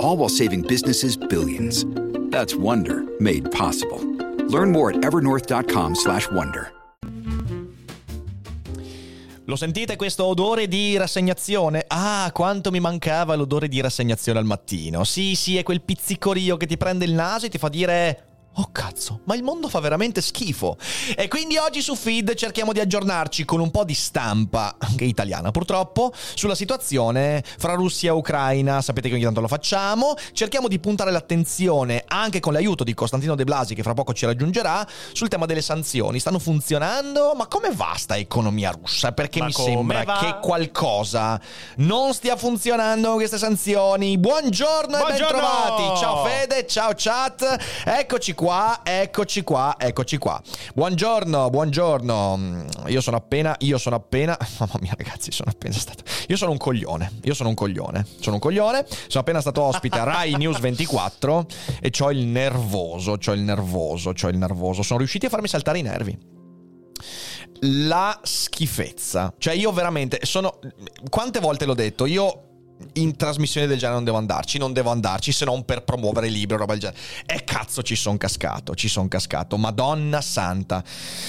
All while saving businesses billions. That's Wonder made possible. Learn more at evernorth.com/wonder. Lo sentite questo odore di rassegnazione? Ah, quanto mi mancava l'odore di rassegnazione al mattino. Sì, sì, è quel pizzicorio che ti prende il naso e ti fa dire Oh cazzo, ma il mondo fa veramente schifo. E quindi oggi su Feed cerchiamo di aggiornarci con un po' di stampa, anche italiana purtroppo, sulla situazione fra Russia e Ucraina. Sapete che ogni tanto lo facciamo. Cerchiamo di puntare l'attenzione, anche con l'aiuto di Costantino De Blasi, che fra poco ci raggiungerà, sul tema delle sanzioni. Stanno funzionando? Ma come va sta economia russa? Perché ma mi sembra va? che qualcosa non stia funzionando con queste sanzioni. Buongiorno, Buongiorno e bentrovati. Ciao Fede, ciao chat. Eccoci qua qua, eccoci qua, eccoci qua. Buongiorno, buongiorno. Io sono appena, io sono appena, mamma mia ragazzi, sono appena stato, io sono un coglione, io sono un coglione, sono un coglione, sono appena stato ospite a Rai News 24 e ho il nervoso, ho il nervoso, ho il nervoso. Sono riusciti a farmi saltare i nervi la schifezza. Cioè, io veramente sono. Quante volte l'ho detto? Io in trasmissioni del genere non devo andarci, non devo andarci se non per promuovere libri o roba del genere. E cazzo ci sono cascato, ci sono cascato. Madonna santa.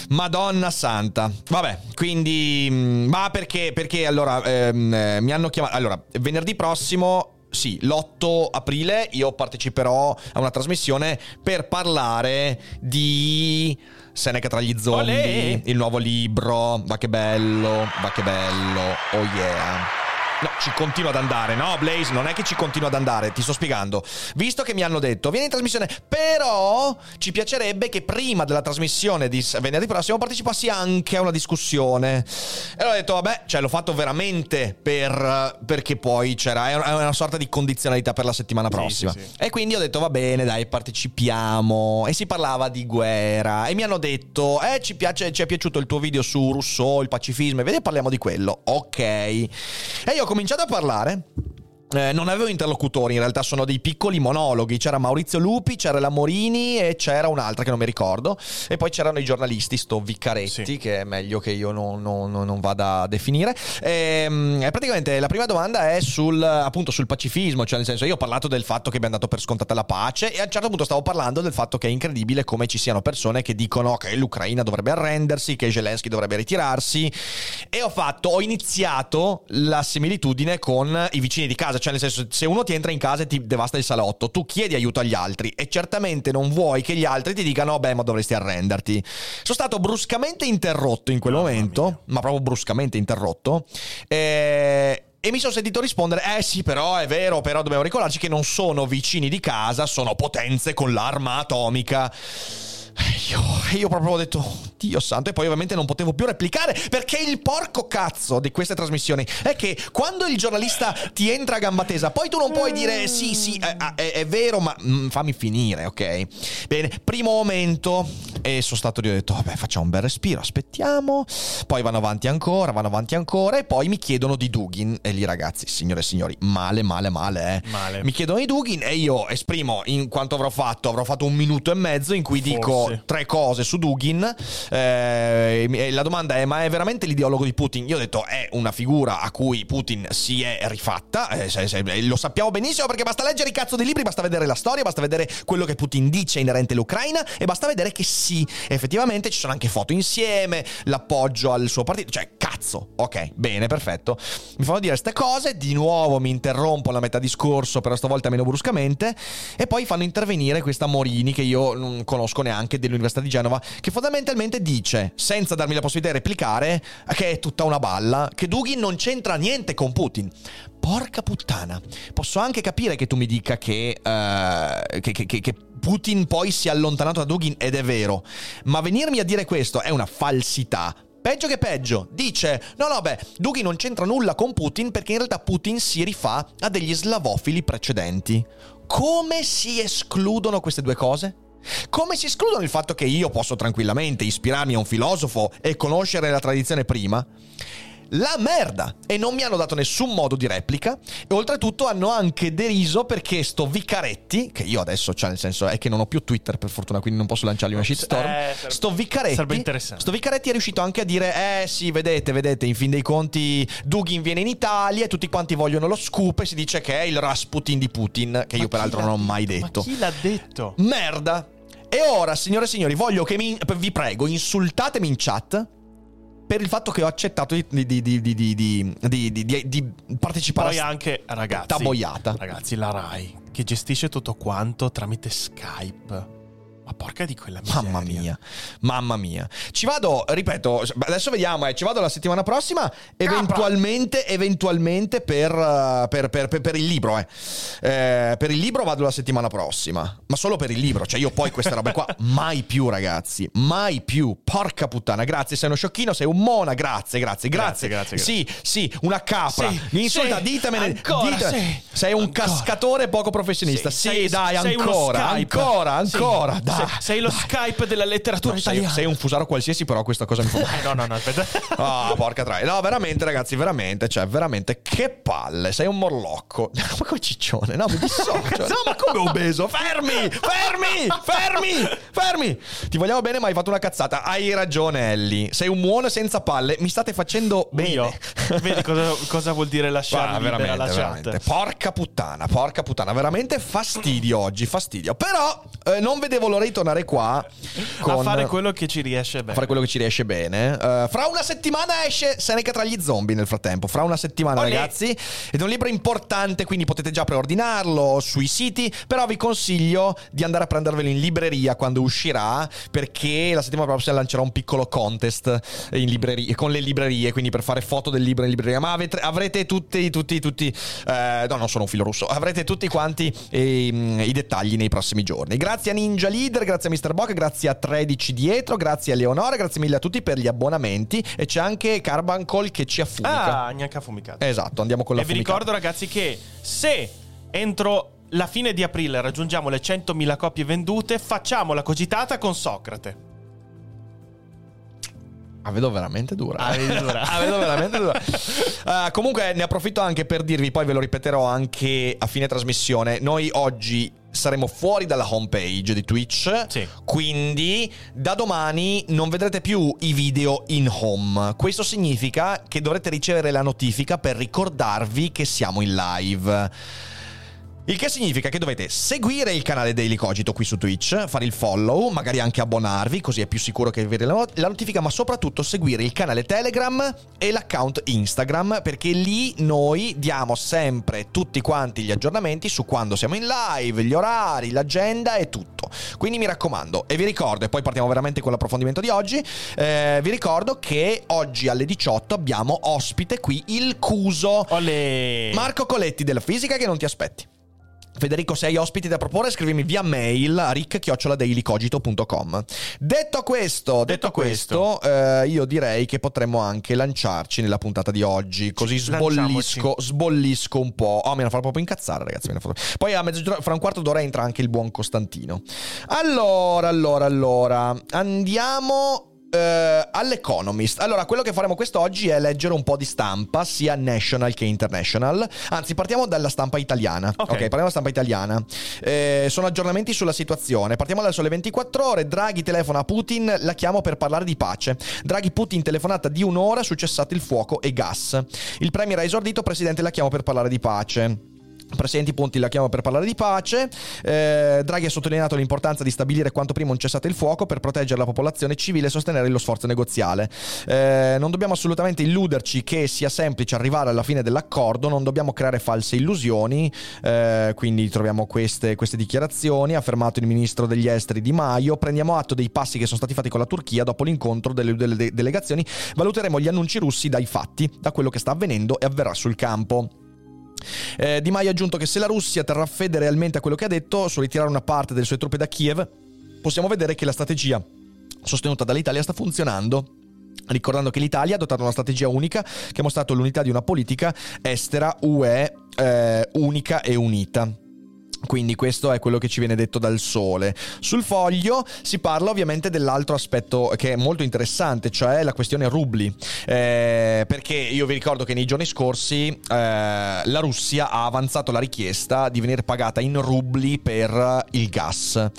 Madonna santa. Vabbè, quindi... Mm, ma perché? Perché allora ehm, eh, mi hanno chiamato... Allora, venerdì prossimo sì, l'8 aprile io parteciperò a una trasmissione per parlare di Seneca tra gli zombie, Olè! il nuovo libro, va che bello, va che bello, oh yeah. No, ci continua ad andare, no, Blaze? Non è che ci continua ad andare, ti sto spiegando. Visto che mi hanno detto, vieni in trasmissione, però ci piacerebbe che prima della trasmissione di venerdì prossimo partecipassi anche a una discussione. E allora ho detto, vabbè, cioè l'ho fatto veramente per, perché poi c'era, è una sorta di condizionalità per la settimana prossima. Sì, sì, sì. E quindi ho detto, va bene, dai, partecipiamo. E si parlava di guerra. E mi hanno detto, eh, ci, piace, ci è piaciuto il tuo video su Rousseau, il pacifismo, e vedi, parliamo di quello. Ok. E io cominciato a parlare eh, non avevo interlocutori, in realtà sono dei piccoli monologhi. C'era Maurizio Lupi, c'era la Morini e c'era un'altra che non mi ricordo. E poi c'erano i giornalisti, sto Viccaretti, sì. che è meglio che io non, non, non vada a definire. Ehm, e, praticamente la prima domanda è sul, appunto, sul pacifismo, cioè nel senso io ho parlato del fatto che abbiamo dato per scontata la pace e a un certo punto stavo parlando del fatto che è incredibile come ci siano persone che dicono che l'Ucraina dovrebbe arrendersi, che Zelensky dovrebbe ritirarsi. E ho fatto, ho iniziato la similitudine con i vicini di casa cioè nel senso se uno ti entra in casa e ti devasta il salotto, tu chiedi aiuto agli altri e certamente non vuoi che gli altri ti dicano beh ma dovresti arrenderti. Sono stato bruscamente interrotto in quel oh, momento, ma proprio bruscamente interrotto. E... E mi sono sentito rispondere: Eh sì, però è vero, però dobbiamo ricordarci che non sono vicini di casa, sono potenze con l'arma atomica. Io, io, proprio ho detto, Dio santo, e poi ovviamente non potevo più replicare perché il porco cazzo di queste trasmissioni è che quando il giornalista ti entra a gamba tesa, poi tu non puoi dire sì, sì, è, è, è vero, ma mm, fammi finire, ok? Bene, primo momento, e sono stato lì, ho detto, vabbè, facciamo un bel respiro, aspettiamo, poi vanno avanti ancora, vanno avanti ancora, e poi mi chiedono di Dugin, e lì ragazzi, signore e signori, male, male, male, eh. Male. Mi chiedono di Dugin e io esprimo in quanto avrò fatto, avrò fatto un minuto e mezzo in cui Forse. dico tre cose su Dugin. Eh, la domanda è: ma è veramente l'ideologo di Putin? Io ho detto: è una figura a cui Putin si è rifatta. Eh, se, se, lo sappiamo benissimo perché basta leggere i cazzo dei libri, basta vedere la storia, basta vedere quello che Putin dice inerente all'Ucraina e basta vedere che sì, effettivamente ci sono anche foto insieme, l'appoggio al suo partito. Cioè, cazzo. Ok, bene, perfetto. Mi fanno dire queste cose, di nuovo mi interrompono a metà discorso, però stavolta meno bruscamente, e poi fanno intervenire questa Morini che io non conosco neanche dell'Università di Genova, che fondamentalmente dice, senza darmi la possibilità di replicare, che è tutta una balla, che Dugin non c'entra niente con Putin. Porca puttana, posso anche capire che tu mi dica che, uh, che, che, che Putin poi si è allontanato da Dugin ed è vero, ma venirmi a dire questo è una falsità Peggio che peggio, dice: No, no, beh, Dugin non c'entra nulla con Putin perché in realtà Putin si rifà a degli slavofili precedenti. Come si escludono queste due cose? Come si escludono il fatto che io posso tranquillamente ispirarmi a un filosofo e conoscere la tradizione prima? la merda! E non mi hanno dato nessun modo di replica. E oltretutto hanno anche deriso perché sto Vicaretti che io adesso cioè nel senso è che non ho più Twitter per fortuna quindi non posso lanciargli una shitstorm. eh, sto Vicaretti sto Vicaretti è riuscito anche a dire eh sì vedete vedete in fin dei conti Dugin viene in Italia e tutti quanti vogliono lo scoop e si dice che è il Rasputin di Putin che ma io peraltro non ho mai detto? Ma chi l'ha detto? merda e ora signore e signori voglio che mi, vi prego insultatemi in chat per il fatto che ho accettato di, di, di, di partecipare Poi anche, ragazzi, taboiata. Ragazzi, la RAI che gestisce tutto quanto tramite Skype porca di quella miseria. Mamma mia, mamma mia. Ci vado, ripeto, adesso vediamo, eh, ci vado la settimana prossima, eventualmente, eventualmente per, uh, per, per, per, il libro. Eh. Eh, per il libro vado la settimana prossima, ma solo per il libro. Cioè io poi queste robe qua, mai più ragazzi, mai più. Porca puttana, grazie, sei uno sciocchino, sei un mona, grazie, grazie, grazie. Grazie, grazie. Sì, sì, una capra. Sì, Mi insulta, sì, ditemene. ancora, ditemene. sì, sei un ancora. cascatore poco professionista. Sì, Sei- dai, ancora, ancora, ancora, dai. Sei- sei lo Skype della letteratura sei, italiana. sei un fusaro qualsiasi, però questa cosa mi fa Eh, no, no, no, aspetta. Ah, porca troia. No, veramente, ragazzi, veramente, cioè, veramente, che palle. Sei un morlocco. Ma come ciccione? No, mi dissocio. No, ma come obeso? Fermi! Fermi! Fermi! Fermi! Ti vogliamo bene, ma hai fatto una cazzata. Hai ragione, Ellie. Sei un muone senza palle. Mi state facendo bene. Io. Vedi cosa, cosa vuol dire lasciare libera veramente, la chat? Porca puttana, porca puttana, veramente fastidio oggi, fastidio. Però eh, non vedevo l'ora di tornare qua con... A fare quello che ci riesce bene. a fare quello che ci riesce bene. Eh, fra una settimana esce Seneca tra gli zombie nel frattempo. Fra una settimana, Olè. ragazzi. Ed è un libro importante, quindi potete già preordinarlo sui siti. Però vi consiglio di andare a prendervelo in libreria quando uscirà. Perché la settimana prossima lancerò un piccolo contest in libreria, con le librerie. Quindi per fare foto del libro in libreria. Ma avete- avrete tutti, tutti, tutti. eh, no, non sono un filo russo. Avrete tutti quanti ehm, i dettagli nei prossimi giorni. Grazie a Ninja Leader, grazie a Mr. Bock, grazie a 13 dietro, grazie a Leonora, grazie mille a tutti per gli abbonamenti. E c'è anche Carbancol che ci affumica. Ah, neanche affumicato. Esatto, andiamo con la e vi fumicata. ricordo, ragazzi, che se entro la fine di aprile raggiungiamo le 100.000 copie vendute, facciamo la cogitata con Socrate. Ah, vedo veramente dura. Ah, vedi dura. Ah, vedo veramente dura. Ah, comunque ne approfitto anche per dirvi, poi ve lo ripeterò anche a fine trasmissione. Noi oggi saremo fuori dalla homepage di Twitch. Sì. Quindi da domani non vedrete più i video in home. Questo significa che dovrete ricevere la notifica per ricordarvi che siamo in live. Il che significa che dovete seguire il canale Daily Cogito qui su Twitch, fare il follow, magari anche abbonarvi, così è più sicuro che avete la not- la notifica, ma soprattutto seguire il canale Telegram e l'account Instagram, perché lì noi diamo sempre tutti quanti gli aggiornamenti su quando siamo in live, gli orari, l'agenda e tutto. Quindi mi raccomando, e vi ricordo, e poi partiamo veramente con l'approfondimento di oggi, eh, vi ricordo che oggi alle 18 abbiamo ospite qui il Cuso. Olè. Marco Coletti della fisica che non ti aspetti. Federico, se hai ospiti da proporre, scrivimi via mail a rick-dailycogito.com. Detto questo, detto, Detto questo, eh, io direi che potremmo anche lanciarci nella puntata di oggi. Così Sì, sbollisco, sbollisco un po'. Oh, mi hanno fatto proprio incazzare, ragazzi. fatto- Poi a mezzogiorno, fra un quarto d'ora entra anche il buon Costantino. Allora, allora, allora. Andiamo eh, all'Economist. Allora, quello che faremo quest'oggi è leggere un po' di stampa, sia national che international. Anzi, partiamo dalla stampa italiana. Ok. Ok, parliamo della stampa italiana. Eh, sono aggiornamenti sulla situazione. Partiamo dal sole 24 ore. Draghi telefona a Putin, la chiamo per parlare di pace. Draghi Putin telefonata di un'ora su cessate il fuoco e gas. Il premier ha esordito, presidente, la chiamo per parlare di pace. Presidenti Ponti la chiamo per parlare di pace. Eh, Draghi ha sottolineato l'importanza di stabilire quanto prima un cessate il fuoco per proteggere la popolazione civile e sostenere lo sforzo negoziale. Eh, non dobbiamo assolutamente illuderci che sia semplice arrivare alla fine dell'accordo, non dobbiamo creare false illusioni. Eh, quindi troviamo queste, queste dichiarazioni. Ha affermato il ministro degli esteri Di Maio. Prendiamo atto dei passi che sono stati fatti con la Turchia dopo l'incontro delle, delle de- delegazioni. Valuteremo gli annunci russi dai fatti, da quello che sta avvenendo e avverrà sul campo. Eh, di Maio ha aggiunto che se la Russia terrà fede realmente a quello che ha detto, su ritirare una parte delle sue truppe da Kiev, possiamo vedere che la strategia sostenuta dall'Italia sta funzionando. Ricordando che l'Italia ha adottato una strategia unica che ha mostrato l'unità di una politica estera UE eh, unica e unita. Quindi questo è quello che ci viene detto dal sole. Sul foglio si parla ovviamente dell'altro aspetto che è molto interessante, cioè la questione rubli. Eh, perché io vi ricordo che nei giorni scorsi eh, la Russia ha avanzato la richiesta di venire pagata in rubli per il gas.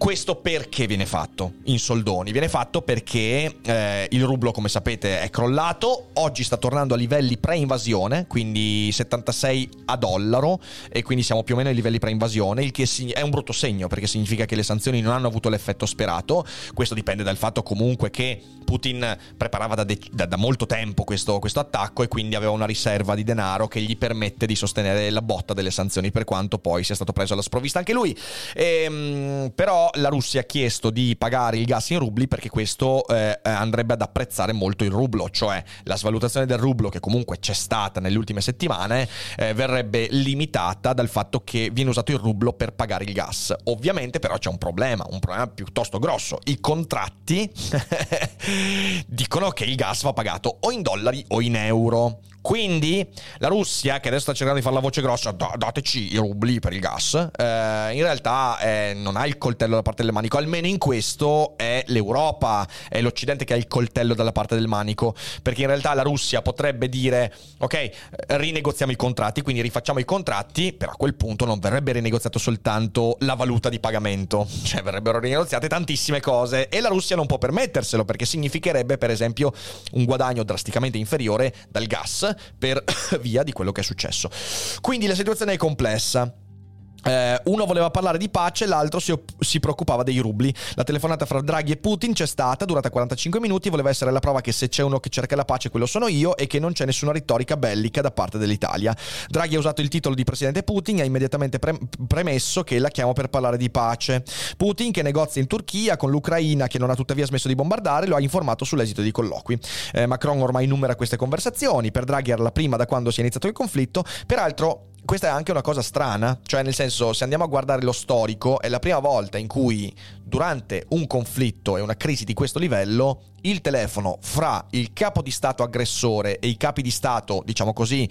Questo perché viene fatto in soldoni? Viene fatto perché eh, il rublo, come sapete, è crollato, oggi sta tornando a livelli pre-invasione, quindi 76 a dollaro, e quindi siamo più o meno ai livelli pre-invasione, il che è un brutto segno perché significa che le sanzioni non hanno avuto l'effetto sperato. Questo dipende dal fatto comunque che Putin preparava da, de- da, da molto tempo questo, questo attacco e quindi aveva una riserva di denaro che gli permette di sostenere la botta delle sanzioni, per quanto poi sia stato preso alla sprovvista anche lui. Ehm, però la Russia ha chiesto di pagare il gas in rubli perché questo eh, andrebbe ad apprezzare molto il rublo, cioè la svalutazione del rublo che comunque c'è stata nelle ultime settimane eh, verrebbe limitata dal fatto che viene usato il rublo per pagare il gas. Ovviamente però c'è un problema, un problema piuttosto grosso. I contratti dicono che il gas va pagato o in dollari o in euro. Quindi la Russia, che adesso sta cercando di fare la voce grossa, dateci i rubli per il gas, eh, in realtà eh, non ha il coltello dalla parte del manico, almeno in questo è l'Europa, è l'Occidente che ha il coltello dalla parte del manico, perché in realtà la Russia potrebbe dire, ok, rinegoziamo i contratti, quindi rifacciamo i contratti, però a quel punto non verrebbe rinegoziato soltanto la valuta di pagamento, cioè verrebbero rinegoziate tantissime cose e la Russia non può permetterselo, perché significherebbe per esempio un guadagno drasticamente inferiore dal gas per via di quello che è successo. Quindi la situazione è complessa. Eh, uno voleva parlare di pace, l'altro si, op- si, preoccupava dei rubli. La telefonata fra Draghi e Putin c'è stata, durata 45 minuti, voleva essere la prova che se c'è uno che cerca la pace, quello sono io e che non c'è nessuna retorica bellica da parte dell'Italia. Draghi ha usato il titolo di presidente Putin e ha immediatamente pre- premesso che la chiamo per parlare di pace. Putin, che negozia in Turchia con l'Ucraina, che non ha tuttavia smesso di bombardare, lo ha informato sull'esito dei colloqui. Eh, Macron ormai numera queste conversazioni, per Draghi era la prima da quando si è iniziato il conflitto, peraltro questa è anche una cosa strana, cioè nel senso se andiamo a guardare lo storico è la prima volta in cui durante un conflitto e una crisi di questo livello il telefono fra il capo di Stato aggressore e i capi di Stato, diciamo così,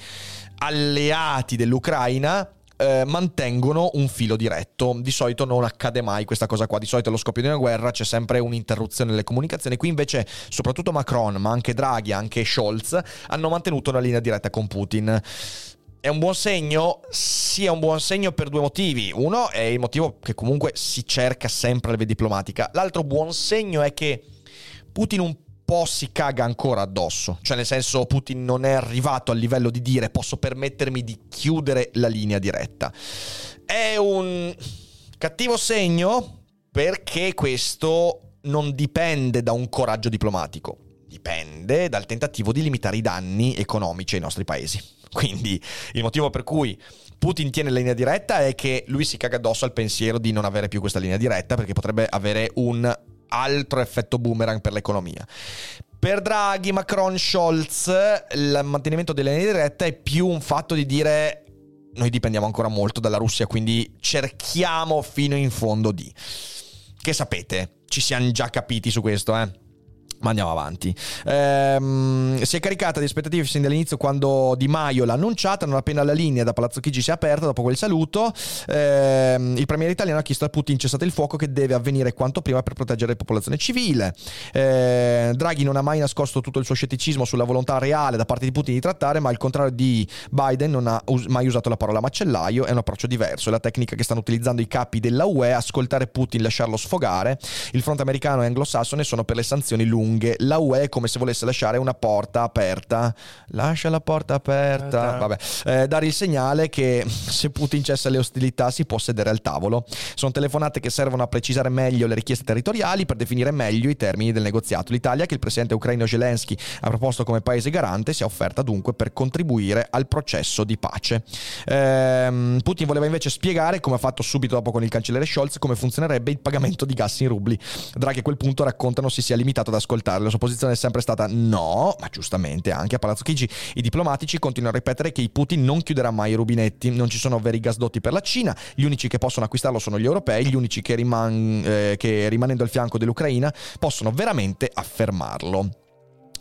alleati dell'Ucraina eh, mantengono un filo diretto. Di solito non accade mai questa cosa qua. Di solito allo scoppio di una guerra c'è sempre un'interruzione nelle comunicazioni. Qui invece, soprattutto Macron, ma anche Draghi, anche Scholz, hanno mantenuto una linea diretta con Putin. È un buon segno? Sì, è un buon segno per due motivi. Uno è il motivo che comunque si cerca sempre la via diplomatica. L'altro buon segno è che Putin un po' si caga ancora addosso. Cioè, nel senso, Putin non è arrivato al livello di dire posso permettermi di chiudere la linea diretta. È un cattivo segno perché questo non dipende da un coraggio diplomatico. Dipende dal tentativo di limitare i danni economici ai nostri paesi. Quindi il motivo per cui Putin tiene la linea diretta è che lui si caga addosso al pensiero di non avere più questa linea diretta perché potrebbe avere un altro effetto boomerang per l'economia. Per Draghi, Macron, Scholz, il mantenimento della linea diretta è più un fatto di dire noi dipendiamo ancora molto dalla Russia, quindi cerchiamo fino in fondo di... Che sapete, ci siamo già capiti su questo, eh? Ma andiamo avanti. Ehm, si è caricata di aspettative sin dall'inizio quando Di Maio l'ha annunciata, non appena la linea da Palazzo Chigi si è aperta dopo quel saluto. Ehm, il premier italiano ha chiesto a Putin cessate il fuoco che deve avvenire quanto prima per proteggere la popolazione civile. Ehm, Draghi non ha mai nascosto tutto il suo scetticismo sulla volontà reale da parte di Putin di trattare, ma al contrario di Biden non ha us- mai usato la parola macellaio, è un approccio diverso. È la tecnica che stanno utilizzando i capi della UE, ascoltare Putin, lasciarlo sfogare. Il fronte americano e anglosassone sono per le sanzioni lunghe lunghe. La UE è come se volesse lasciare una porta aperta. Lascia la porta aperta. Vabbè. Eh, dare il segnale che se Putin cessa le ostilità si può sedere al tavolo. Sono telefonate che servono a precisare meglio le richieste territoriali per definire meglio i termini del negoziato. L'Italia, che il presidente ucraino Zelensky ha proposto come paese garante, si è offerta dunque per contribuire al processo di pace. Ehm, Putin voleva invece spiegare, come ha fatto subito dopo con il cancelliere Scholz, come funzionerebbe il pagamento di gas in rubli. Draghi a quel punto raccontano si sia limitato ad ascoltare. La sua posizione è sempre stata no, ma giustamente anche a Palazzo Chigi. I diplomatici continuano a ripetere che Putin non chiuderà mai i rubinetti, non ci sono veri gasdotti per la Cina, gli unici che possono acquistarlo sono gli europei, gli unici che, riman- eh, che rimanendo al fianco dell'Ucraina possono veramente affermarlo.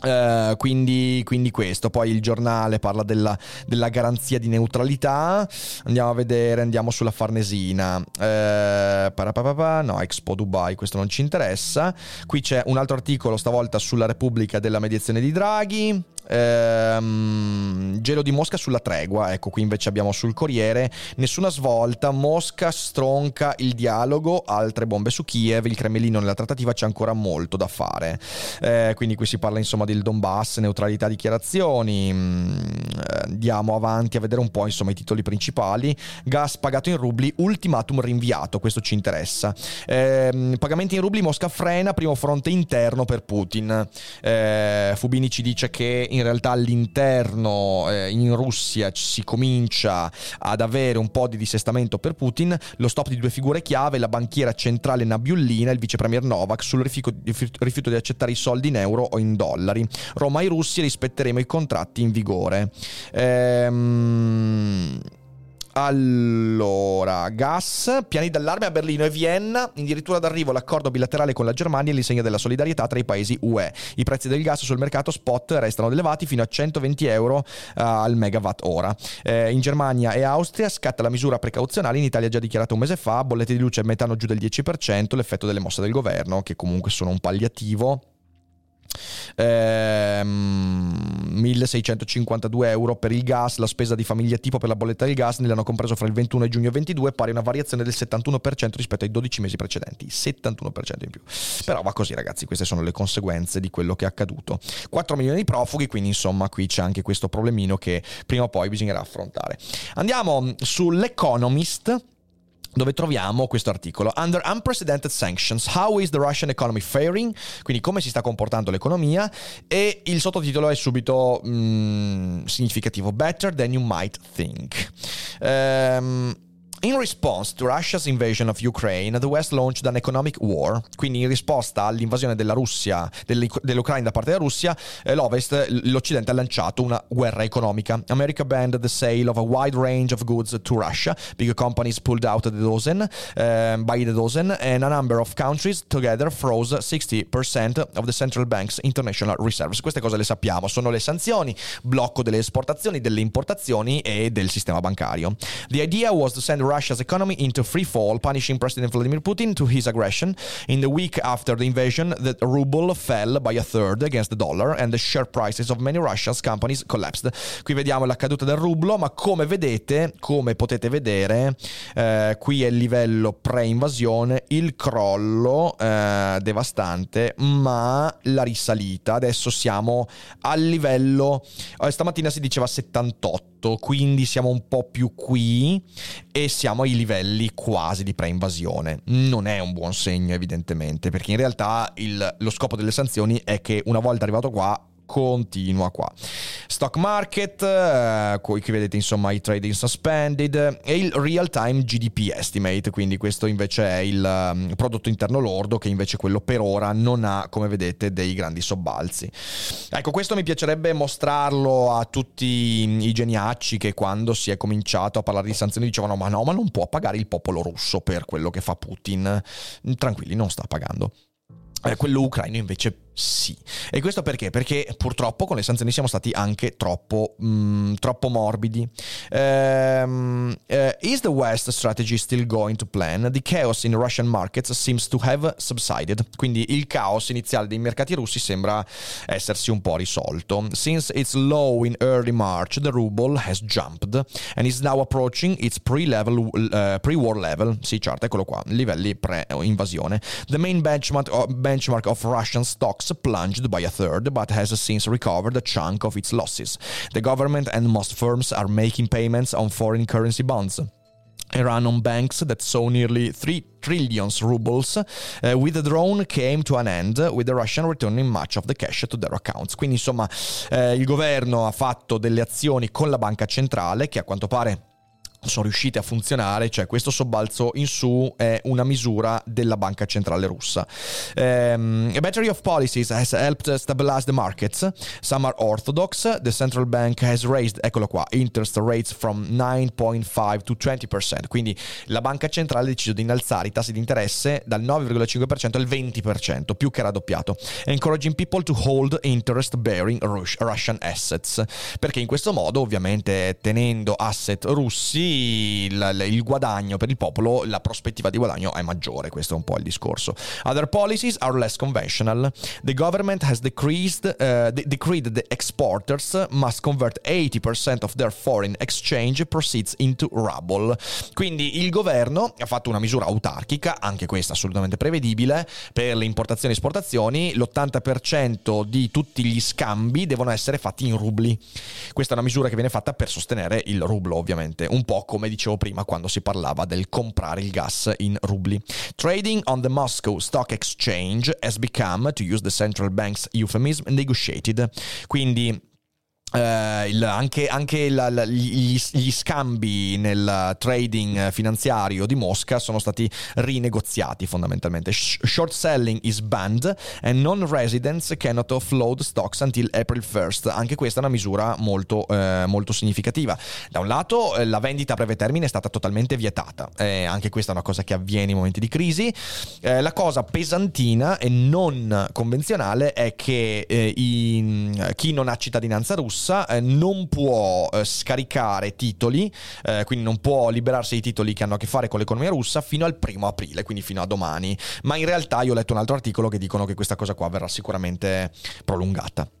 Uh, quindi, quindi, questo, poi il giornale parla della, della, garanzia di neutralità, andiamo a vedere, andiamo sulla Farnesina, uh, no, Expo Dubai, questo non ci interessa, qui c'è un altro articolo stavolta sulla Repubblica della mediazione di Draghi, Ehm, gelo di Mosca sulla tregua, ecco qui invece abbiamo sul Corriere, nessuna svolta, Mosca stronca il dialogo, altre bombe su Kiev, il Cremlino nella trattativa c'è ancora molto da fare. Eh, quindi qui si parla insomma del Donbass, neutralità, dichiarazioni, mm, andiamo avanti a vedere un po' insomma i titoli principali, gas pagato in rubli, ultimatum rinviato, questo ci interessa. Eh, pagamenti in rubli, Mosca frena, primo fronte interno per Putin. Eh, Fubini ci dice che in in realtà all'interno eh, in Russia si comincia ad avere un po' di dissestamento per Putin, lo stop di due figure chiave, la banchiera centrale Nabiullina e il vice premier Novak sul rifiuto, rifiuto di accettare i soldi in euro o in dollari. Roma e Russia rispetteremo i contratti in vigore. Ehm... Allora, gas, piani d'allarme a Berlino e Vienna, addirittura d'arrivo l'accordo bilaterale con la Germania e l'insegna della solidarietà tra i paesi UE. I prezzi del gas sul mercato spot restano elevati fino a 120 euro uh, al megawatt ora. Eh, in Germania e Austria scatta la misura precauzionale, in Italia già dichiarato un mese fa, bollette di luce e metano giù del 10%, l'effetto delle mosse del governo, che comunque sono un palliativo ehm, 1652 euro per il gas, la spesa di famiglia tipo per la bolletta del gas ne hanno compreso fra il 21 e giugno 22, pari a una variazione del 71% rispetto ai 12 mesi precedenti, 71% in più. Però va così ragazzi, queste sono le conseguenze di quello che è accaduto. 4 milioni di profughi, quindi insomma qui c'è anche questo problemino che prima o poi bisognerà affrontare. Andiamo sull'Economist dove troviamo questo articolo. Under unprecedented sanctions, how is the Russian economy faring? Quindi come si sta comportando l'economia e il sottotitolo è subito mm, significativo, better than you might think. Um, In response to Russia's invasion of Ukraine, the West launched an economic war. Quindi in risposta all'invasione della Russia, dell'Ucraina da parte della Russia, eh, l'Ovest, l'Occidente ha lanciato una guerra economica. America banned the sale of a wide range of goods to Russia. Big companies pulled out the dozen, uh, by the dozen, and a number of countries together froze 60% of the central bank's international reserves. Queste cose le sappiamo, sono le sanzioni, blocco delle esportazioni, delle importazioni e del sistema bancario. The idea was to send Russia's economy into free fall, punishing President Vladimir Putin to his aggression. In the week after the invasion, the ruble fell by a third against the dollar and the share prices of many Russia's companies collapsed. Qui vediamo la caduta del rublo, ma come vedete, come potete vedere, eh, qui è il livello pre-invasione, il crollo eh, devastante, ma la risalita. Adesso siamo al livello, eh, stamattina si diceva 78 quindi siamo un po' più qui e siamo ai livelli quasi di pre-invasione. Non è un buon segno evidentemente, perché in realtà il, lo scopo delle sanzioni è che una volta arrivato qua continua qua. Stock market, eh, qui vedete insomma i trading suspended e il real time GDP estimate, quindi questo invece è il um, prodotto interno lordo che invece quello per ora non ha, come vedete, dei grandi sobbalzi. Ecco, questo mi piacerebbe mostrarlo a tutti i geniacci che quando si è cominciato a parlare di sanzioni dicevano ma no, ma non può pagare il popolo russo per quello che fa Putin. Tranquilli, non sta pagando. Eh, quello ucraino invece sì. E questo perché? Perché purtroppo con le sanzioni siamo stati anche troppo, mm, troppo morbidi. Um, uh, is the West strategy still going to plan? The chaos in Russian markets seems to have subsided. Quindi il caos iniziale dei mercati russi sembra essersi un po' risolto. Since its low in early March, the ruble has jumped and is now approaching its pre-level, uh, pre-war level. Sì, certo, eccolo qua, livelli pre-invasione. The main benchmark, benchmark of Russian stocks plunged by a third, but has since recovered a chunk of its losses. The government and most firms are making payments on foreign currency bonds. A run on banks that saw nearly 3 trillion rubles uh, withdrawn came to an end with the Russian returning much of the cash to their accounts. Quindi insomma eh, il governo ha fatto delle azioni con la banca centrale che a quanto pare sono riuscite a funzionare, cioè questo sobbalzo in su è una misura della banca centrale russa. Um, a battery of policies has helped stabilize the markets. Some are orthodox. The central bank has raised, eccolo qua, interest rates from 9.5 to 20%. Quindi la banca centrale ha deciso di innalzare i tassi di interesse dal 9,5% al 20%, più che raddoppiato. Encouraging people to hold interest bearing Russian assets. Perché in questo modo, ovviamente, tenendo asset russi, il, il, guadagno per il popolo, la prospettiva di guadagno è maggiore, questo è un po' il discorso. Other policies are less conventional. The government has decreased, uh, de- decreed the exporters must convert 80% of their foreign exchange proceeds into ruble. Quindi il governo ha fatto una misura autarchica, anche questa assolutamente prevedibile, per le importazioni e esportazioni, l'80% di tutti gli scambi devono essere fatti in rubli. Questa è una misura che viene fatta per sostenere il rublo, ovviamente, un po' come dicevo prima quando si parlava del comprare il gas in rubli. Trading on the Moscow Stock Exchange has become, to use the central bank's euphemism, negotiated. Quindi Uh, il, anche, anche la, la, gli, gli, scambi nel trading finanziario di Mosca sono stati rinegoziati fondamentalmente. short selling is banned and non-residents cannot offload stocks until April 1st. Anche questa è una misura molto, uh, molto significativa. Da un lato uh, la vendita a breve termine è stata totalmente vietata, eh, anche questa è una cosa che avviene in momenti di crisi. Eh, la cosa pesantina e non convenzionale è che eh, in, chi non ha cittadinanza russa russa eh, non può eh, scaricare titoli, eh, quindi non può liberarsi di titoli che hanno a che fare con l'economia russa fino al primo aprile, quindi fino a domani. Ma in realtà io ho letto un altro articolo che dicono che questa cosa qua verrà sicuramente prolungata.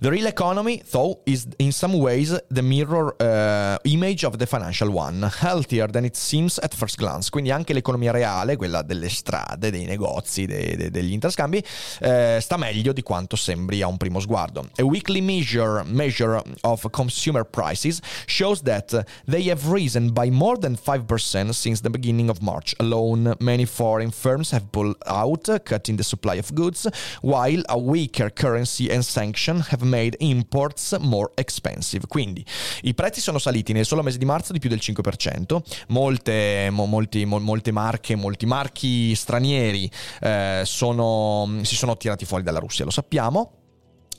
The real economy, though, is in some ways the mirror uh, image of the financial one, healthier than it seems at first glance. Quindi anche l'economia reale, quella delle strade, dei negozi, de- de- degli interscambi, uh, sta meglio di quanto sembri a un primo sguardo. A weekly measure, measure of consumer prices shows that they have risen by more than 5% since the beginning of March alone. Many foreign firms have pulled out, cutting the supply of goods, while a weaker currency and sanction have made imports more expensive. Quindi i prezzi sono saliti nel solo mese di marzo di più del 5%. Molte, mo, molti, mo, molte marche, molti marchi stranieri eh, sono, si sono tirati fuori dalla Russia, lo sappiamo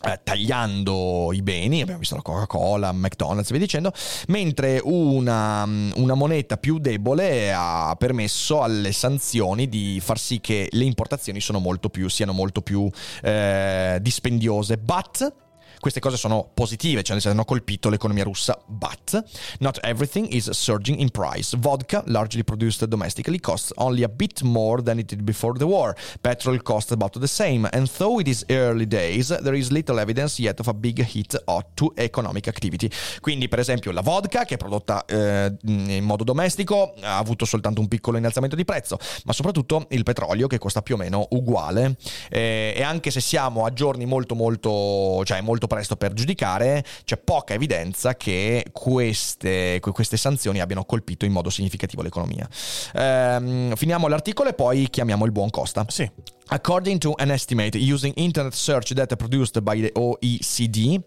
eh, tagliando i beni, abbiamo visto la Coca-Cola, McDonald's, via dicendo, mentre una, una, moneta più debole ha permesso alle sanzioni di far sì che le importazioni molto più, siano molto più eh, dispendiose. But queste cose sono positive, cioè hanno colpito l'economia russa, but not everything is surging in price. Vodka, largely produced domestically, costs only a bit more than it did before the war. Petrol costs about the same, and though it is early days, there is little evidence yet of a big hit to economic activity. Quindi, per esempio, la vodka, che è prodotta eh, in modo domestico, ha avuto soltanto un piccolo innalzamento di prezzo, ma soprattutto il petrolio, che costa più o meno uguale. Eh, e anche se siamo a giorni molto, molto, cioè molto presto per giudicare, c'è poca evidenza che queste, queste sanzioni abbiano colpito in modo significativo l'economia. Ehm, finiamo l'articolo e poi chiamiamo il buon Costa. Sì. According to an estimate using internet search data produced by the OECD,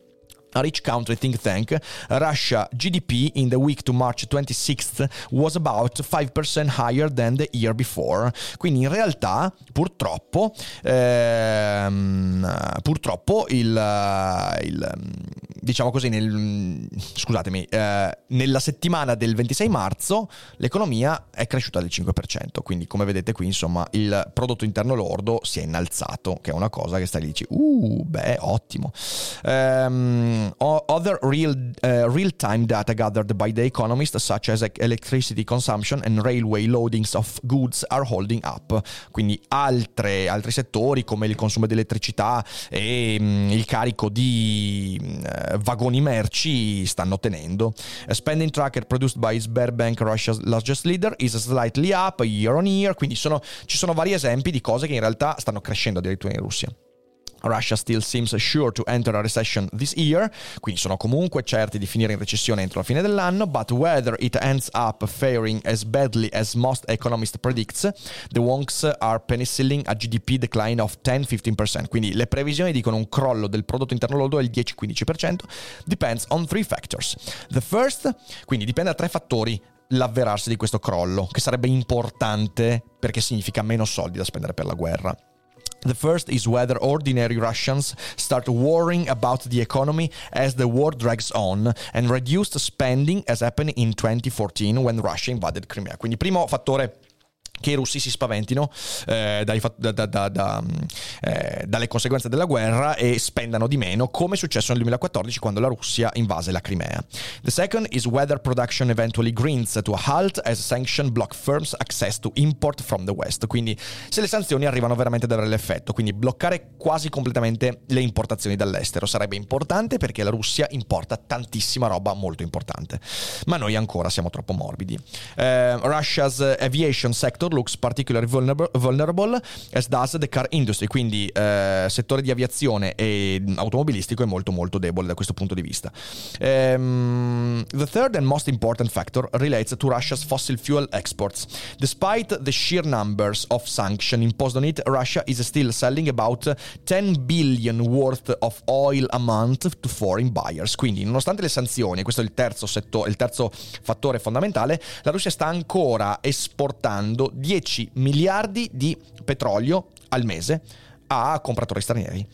rich country think tank, Russia GDP in the week to March 26th was about 5% higher than the year before. Quindi in realtà, purtroppo, ehm, purtroppo il, il, diciamo così, nel, scusatemi, eh, nella settimana del 26 marzo l'economia è cresciuta del 5%. Quindi, come vedete qui, insomma, il prodotto interno lordo si è innalzato, che è una cosa che stai lì dici, uh, beh, ottimo. Ehm, other real, uh, real-time data gathered by the economist, such as electricity consumption and railway loadings of goods, are holding up. Quindi altre, altri settori come il consumo di elettricità e um, il carico di uh, vagoni merci stanno tenendo. A spending tracker produced by Sberbank, Russia's largest leader, is slightly up year on year. Quindi sono, ci sono vari esempi di cose che in realtà stanno crescendo addirittura in Russia. Russia still seems sure to enter a recession this year, quindi sono comunque certi di finire in recessione entro la fine dell'anno, but whether it ends up faring as badly as most economists predicts, the wonks are penicilling a GDP decline of 10-15%, quindi le previsioni dicono un crollo del prodotto interno lordo del 10-15%, depends on three factors. The first, quindi dipende da tre fattori l'avverarsi di questo crollo, che sarebbe importante perché significa meno soldi da spendere per la guerra. The first is whether ordinary Russians start worrying about the economy as the war drags on and reduced spending as happened in 2014 when Russia invaded Crimea. Quindi primo fattore che i russi si spaventino eh, dai, da, da, da, eh, dalle conseguenze della guerra e spendano di meno, come è successo nel 2014 quando la Russia invase la Crimea. The second is whether production eventually grinds to a halt as sanction block firms access to import from the West. Quindi se le sanzioni arrivano veramente ad avere l'effetto, quindi bloccare quasi completamente le importazioni dall'estero sarebbe importante perché la Russia importa tantissima roba molto importante. Ma noi ancora siamo troppo morbidi. Uh, Russia's aviation sector sector looks particularly vulnerable, as does the car industry, quindi eh, settore di aviazione e automobilistico è molto molto debole da questo punto di vista. Um, the third and most important factor relates to Russia's fossil fuel exports. Despite the sheer numbers of sanctions imposed on it, Russia is still selling about 10 billion worth of oil a month to foreign buyers. Quindi, nonostante le sanzioni, questo è il terzo, settore, il terzo fattore fondamentale, la Russia sta ancora esportando 10 miliardi di petrolio al mese a compratori stranieri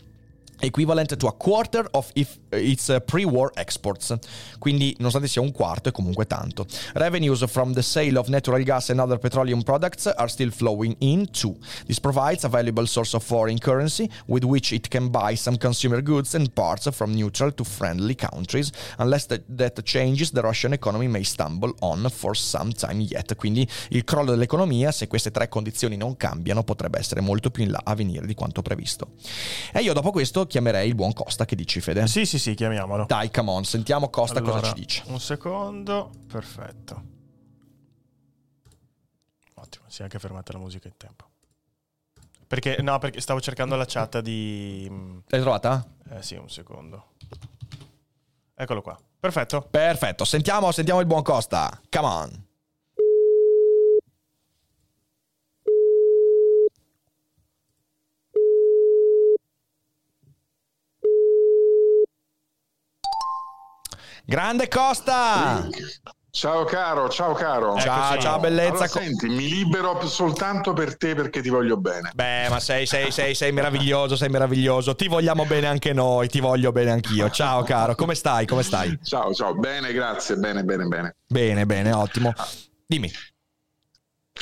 equivalent to a quarter of its uh, pre-war exports. Quindi, nonostante sia un quarto, è comunque tanto. Revenues from the sale of natural gas and other petroleum products are still flowing in too. This provides a valuable source of foreign currency with which it can buy some consumer goods and parts from neutral to friendly countries. Unless that, that changes, the Russian economy may stumble on for some time yet. Quindi, il crollo dell'economia, se queste tre condizioni non cambiano, potrebbe essere molto più in là a venire di quanto previsto. E io dopo questo chiamerei il buon Costa. Che dici, Fede? Sì, sì, sì, chiamiamolo. Dai, come on, sentiamo Costa allora, cosa ci dice. Un secondo, perfetto. Ottimo, si è anche fermata la musica in tempo. Perché, no, perché stavo cercando la chat di... L'hai trovata? Eh sì, un secondo. Eccolo qua. Perfetto. Perfetto, sentiamo, sentiamo il buon Costa. Come on. Grande Costa! Ciao caro, ciao caro. Ciao, ciao bellezza. Allora, senti, mi libero soltanto per te perché ti voglio bene. Beh, ma sei, sei, sei, sei meraviglioso, sei meraviglioso. Ti vogliamo bene anche noi, ti voglio bene anch'io. Ciao caro, come stai? Come stai? Ciao, ciao, bene, grazie, bene, bene, bene. Bene, bene, ottimo. Dimmi.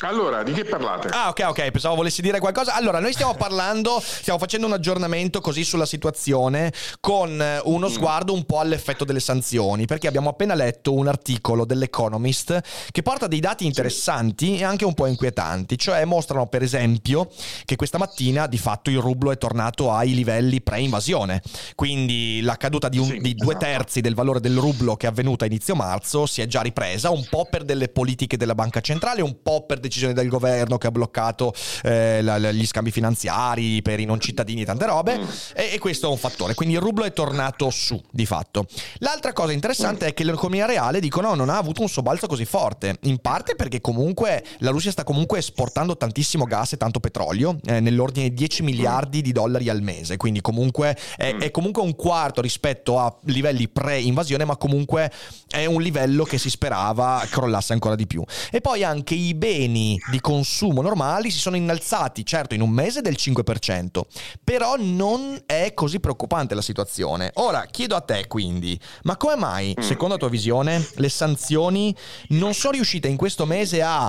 Allora, di che parlate? Ah, ok, ok, pensavo volessi dire qualcosa. Allora, noi stiamo parlando, stiamo facendo un aggiornamento così sulla situazione con eh, uno mm. sguardo un po' all'effetto delle sanzioni, perché abbiamo appena letto un articolo dell'Economist che porta dei dati interessanti e anche un po' inquietanti, cioè mostrano per esempio che questa mattina di fatto il rublo è tornato ai livelli pre-invasione, quindi la caduta di, un, sì, di due esatto. terzi del valore del rublo che è avvenuta a inizio marzo si è già ripresa, un po' per delle politiche della banca centrale, un po' per decisione del governo che ha bloccato eh, la, gli scambi finanziari per i non cittadini e tante robe mm. e, e, questo è un fattore, quindi il rublo è tornato su di fatto. L'altra cosa interessante è che l'economia reale dicono non ha avuto un sobbalzo così forte, in parte perché comunque la Russia sta comunque esportando tantissimo gas e tanto petrolio, eh, nell'ordine di 10 miliardi di dollari al mese, quindi comunque è, è comunque un quarto rispetto a livelli pre-invasione, ma comunque è un livello che si sperava crollasse ancora di più. E poi anche i beni beni di consumo normali si sono innalzati, certo in un mese del 5%, però non è così preoccupante la situazione. Ora chiedo a te quindi, ma come mai, mm. secondo la tua visione, le sanzioni non sono riuscite in questo mese a,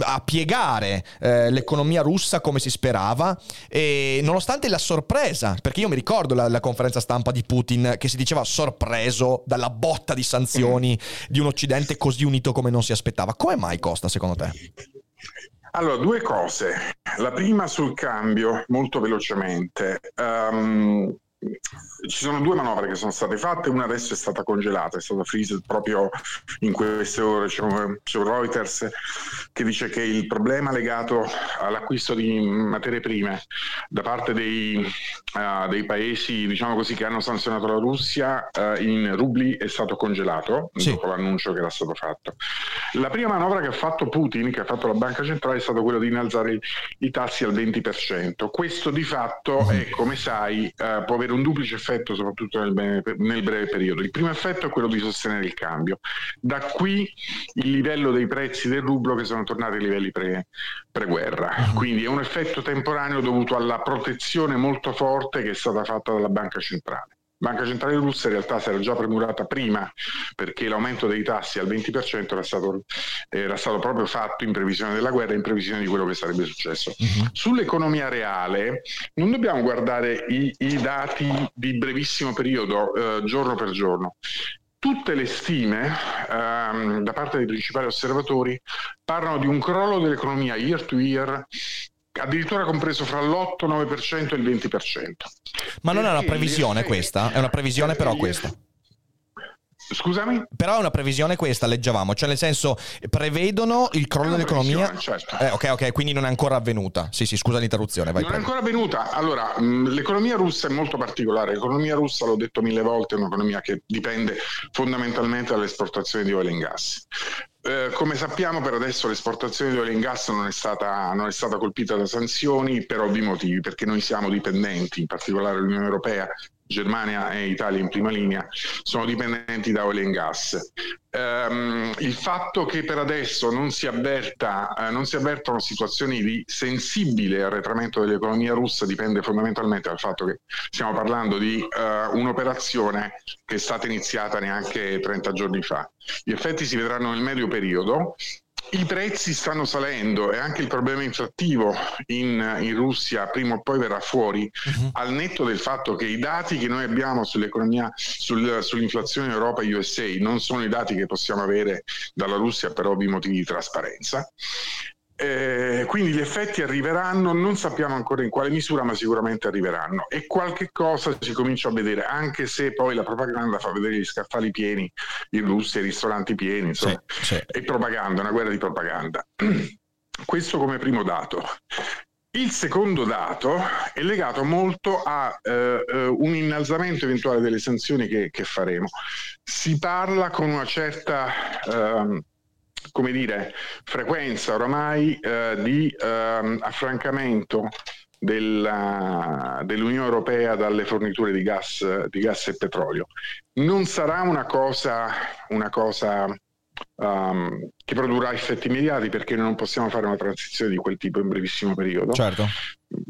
a piegare eh, l'economia russa come si sperava, e nonostante la sorpresa, perché io mi ricordo la, la conferenza stampa di Putin che si diceva sorpreso dalla botta di sanzioni mm. di un Occidente così unito come non si aspettava. Come mai Costa secondo te? Allora, due cose. La prima sul cambio, molto velocemente. Um, ci sono due manovre che sono state fatte, una adesso è stata congelata, è stata freeze proprio in queste ore. C'è, c'è Reuters che dice che il problema legato all'acquisto di materie prime da parte dei, uh, dei paesi diciamo così, che hanno sanzionato la Russia uh, in rubli è stato congelato sì. dopo l'annuncio che era stato fatto. La prima manovra che ha fatto Putin, che ha fatto la banca centrale, è stata quella di innalzare i, tassi al 20%. Questo di fatto è, come sai, uh, può avere un duplice effetto soprattutto nel breve, nel breve periodo. Il primo effetto è quello di sostenere il cambio. Da qui il livello dei prezzi del rublo che sono tornati ai livelli pre, pre-guerra. Mhm. Quindi è un effetto temporaneo dovuto alla protezione molto forte che è stata fatta dalla banca centrale. Banca Centrale Russa in realtà si era già premurata prima perché l'aumento dei tassi al 20% era stato, era stato proprio fatto in previsione della guerra, in previsione di quello che sarebbe successo. Uh-huh. Sull'economia reale non dobbiamo guardare i, i dati di brevissimo periodo, eh, giorno per giorno. Tutte le stime ehm, da parte dei principali osservatori parlano di un crollo dell'economia year to year addirittura compreso fra l'8-9% e il 20%. Ma non è una previsione questa? È una previsione però questa? Scusami? Però è una previsione questa, leggevamo, cioè nel senso prevedono il crollo dell'economia. Certo. Eh, ok, ok, quindi non è ancora avvenuta. Sì, sì, scusa l'interruzione. Vai, non prego. è ancora avvenuta. Allora, l'economia russa è molto particolare. L'economia russa, l'ho detto mille volte, è un'economia che dipende fondamentalmente dall'esportazione di oil and gas. Eh, come sappiamo per adesso l'esportazione di oil and gas non è, stata, non è, stata, colpita da sanzioni per ovvi motivi, perché noi siamo dipendenti, in particolare l'Unione Europea, Germania e Italia in prima linea, sono dipendenti da oil and gas. Um, il fatto che per adesso non si, avverta, uh, non si avvertano situazioni di sensibile arretramento dell'economia russa dipende fondamentalmente dal fatto che stiamo parlando di uh, un'operazione che è stata iniziata neanche 30 giorni fa. Gli effetti si vedranno nel medio periodo i prezzi stanno salendo e anche il problema inflattivo in, in Russia prima o poi verrà fuori, uh-huh. al netto del fatto che i dati che noi abbiamo sull'economia, sul, sull'inflazione in Europa e USA non sono i dati che possiamo avere dalla Russia per ovvi motivi di trasparenza. Eh, quindi gli effetti arriveranno, non sappiamo ancora in quale misura, ma sicuramente arriveranno. E qualche cosa si comincia a vedere, anche se poi la propaganda fa vedere gli scaffali pieni in Russia, i ristoranti pieni, insomma, sì, sì. è propaganda, una guerra di propaganda. Questo come primo dato. Il secondo dato è legato molto a eh, eh, un innalzamento eventuale delle sanzioni che, che, faremo. Si parla con una certa eh, come dire, frequenza oramai eh, di eh, affrancamento della, dell'Unione Europea dalle forniture di gas, di gas, e petrolio. Non sarà una cosa, una cosa um, che produrrà effetti immediati perché noi non possiamo fare una transizione di quel tipo in brevissimo periodo. Certo.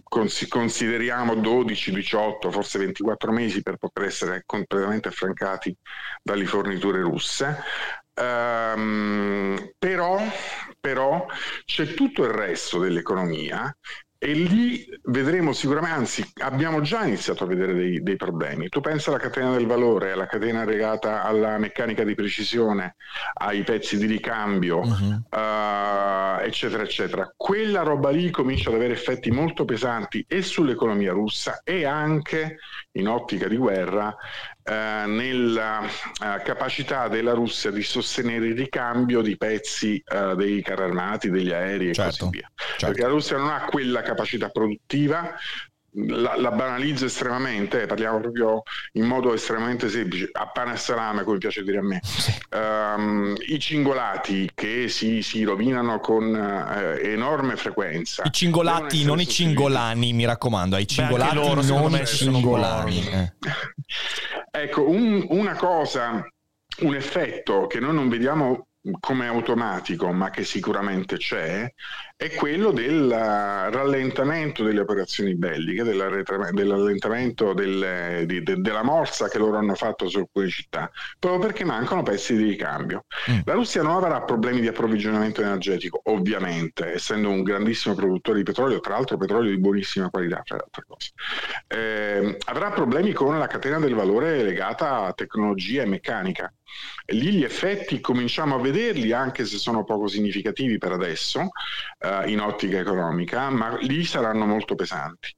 Cons- consideriamo 12, 18, forse 24 mesi per poter essere completamente affrancati dalle forniture russe. Um, però, però c'è tutto il resto dell'economia e lì vedremo sicuramente, anzi abbiamo già iniziato a vedere dei, dei, problemi. Tu pensa alla catena del valore, alla catena legata alla meccanica di precisione, ai pezzi di ricambio, uh-huh. uh, eccetera, eccetera. Quella roba lì comincia ad avere effetti molto pesanti e sull'economia russa e anche in ottica di guerra eh, nella eh, capacità della Russia di sostenere il ricambio di pezzi eh, dei carri armati, degli aerei certo, e così certo, via. Certo. Perché la Russia non ha quella capacità produttiva la, la, banalizzo estremamente, parliamo proprio in modo estremamente semplice, a pane e salame, come piace dire a me. Um, I cingolati che si, si rovinano con uh, enorme frequenza. I cingolati, non i cingolani, mi raccomando, ai cingolati Beh, loro, non i cingolani. Eh. ecco, un, una cosa, un effetto che noi non vediamo come automatico, ma che sicuramente c'è, è quello del rallentamento delle operazioni belliche, dell'allentamento delle, di, de, della morsa che loro hanno fatto su alcune città, proprio perché mancano pezzi di ricambio. Mm. La Russia non avrà problemi di approvvigionamento energetico, ovviamente, essendo un grandissimo produttore di petrolio, tra l'altro petrolio di buonissima qualità, tra le altre cose. Eh, avrà problemi con la catena del valore legata a tecnologia e meccanica Lì gli effetti cominciamo a vederli, anche se sono poco significativi per adesso, eh, in ottica economica, ma lì saranno molto pesanti.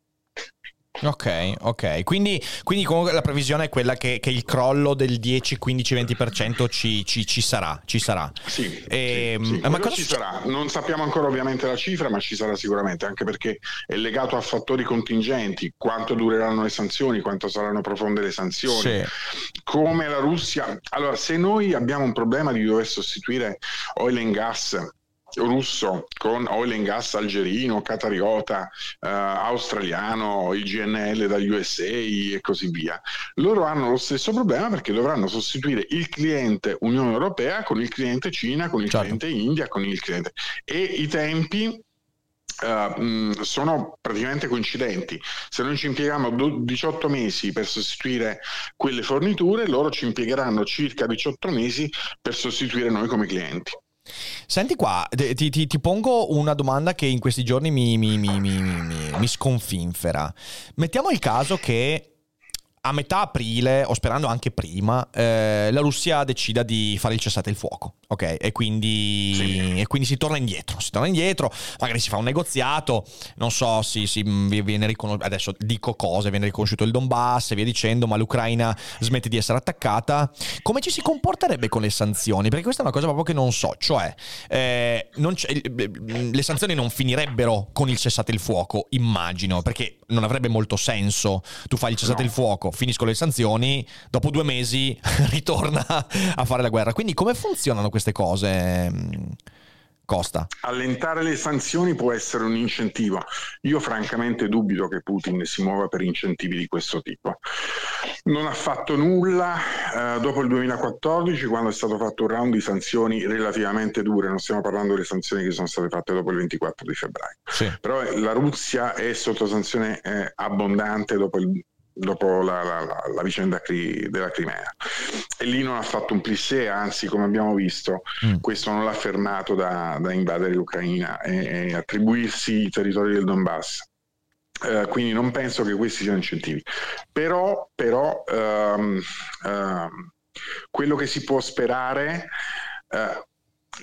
Ok, ok. Quindi, quindi comunque la previsione è quella che, che il crollo del 10, 15, 20% ci, ci, ci sarà. Ci sarà. Sì, E, sì, sì, ma cosa ci sarà. Non sappiamo ancora ovviamente la cifra, ma ci sarà sicuramente, anche perché è legato a fattori contingenti, quanto dureranno le sanzioni, quanto saranno profonde le sanzioni, Sì. come la Russia. Allora, se noi abbiamo un problema di dover sostituire oil and gas russo con oil and gas algerino, catariota, eh, australiano, il GNL dagli USA e così via. Loro hanno lo stesso problema perché dovranno sostituire il cliente Unione Europea con il cliente Cina, con il Certo. cliente India, con il cliente e i tempi mh, sono praticamente coincidenti. Se noi ci impieghiamo do- 18 mesi per sostituire quelle forniture, loro ci impiegheranno circa 18 mesi per sostituire noi come clienti. Senti qua, ti, ti- ti pongo una domanda che in questi giorni mi- mi- mi- mi sconfinfera. Mettiamo il caso che a metà aprile, o sperando anche prima, eh, la Russia decida di fare il cessate il fuoco, ok? E quindi, Sì. e quindi si torna indietro, si torna indietro, magari si fa un negoziato, non so, si, si- viene riconosciuto, adesso dico cose, viene riconosciuto il Donbass e via dicendo, ma l'Ucraina smette di essere attaccata. Come ci si comporterebbe con le sanzioni? Perché questa è una cosa proprio che non so, cioè eh, non le sanzioni non finirebbero con il cessate il fuoco, immagino, perché non avrebbe molto senso. Tu fai il cessate No. il fuoco, finiscono le sanzioni, dopo due mesi ritorna a fare la guerra. Quindi come funzionano queste cose? mh, Costa. Allentare le sanzioni può essere un incentivo. Io francamente dubito che Putin si muova per incentivi di questo tipo. Non ha fatto nulla eh, dopo il 2014 quando è stato fatto un round di sanzioni relativamente dure, non stiamo parlando delle sanzioni che sono state fatte dopo il 24 di febbraio. Sì. Però la Russia è sotto sanzione eh, abbondante dopo, il- dopo la, la- la- la vicenda cri- della Crimea. E lì non ha fatto un plissé, anzi, come abbiamo visto, Mm. questo non l'ha fermato da, da invadere l'Ucraina e, e attribuirsi i territori del Donbass. Eh, quindi non penso che questi siano incentivi. Però, però ehm, ehm, quello che si può sperare eh,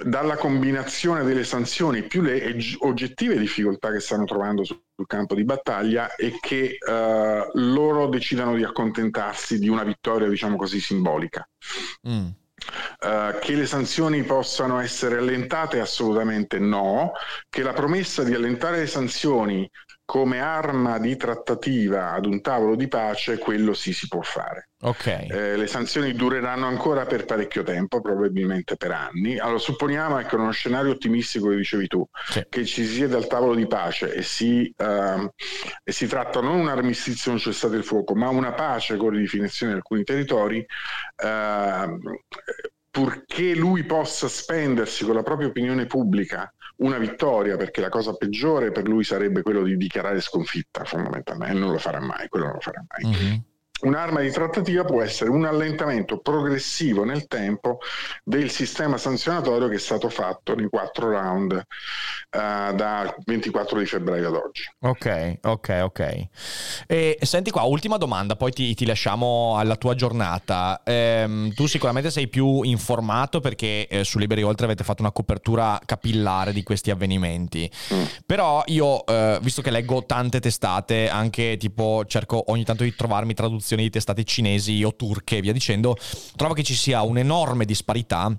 dalla combinazione delle sanzioni più le eg- oggettive difficoltà che stanno trovando sul sul campo di battaglia è che eh, loro decidano di accontentarsi di una vittoria, diciamo così, simbolica. Mm. Eh, che le sanzioni possano essere allentate? Assolutamente no. Che la promessa di allentare le sanzioni come arma di trattativa ad un tavolo di pace, quello sì si può fare. Ok. Eh, le sanzioni dureranno ancora per parecchio tempo, probabilmente per anni. Allora supponiamo ecco uno scenario ottimistico che dicevi tu, Sì. che ci si siede al tavolo di pace e si, ehm, e si tratta non un armistizio, un cessate il fuoco, ma una pace con ridefinizione di alcuni territori, ehm, purché lui possa spendersi con la propria opinione pubblica una vittoria, perché la cosa peggiore per lui sarebbe quello di dichiarare sconfitta fondamentalmente, e non lo farà mai, quello non lo farà mai Mhm. Un'arma di trattativa può essere un allentamento progressivo nel tempo del sistema sanzionatorio che è stato fatto nei quattro round eh, dal 24 di febbraio ad oggi. Ok, ok, ok. E senti qua, ultima domanda, poi ti, ti lasciamo alla tua giornata. Ehm, tu sicuramente sei più informato perché eh, su Liberi Oltre avete fatto una copertura capillare di questi avvenimenti. Mm. Però io, eh, visto che leggo tante testate, anche tipo cerco ogni tanto di trovarmi traduzioni di testate cinesi o turche e via dicendo, trovo che ci sia un'enorme disparità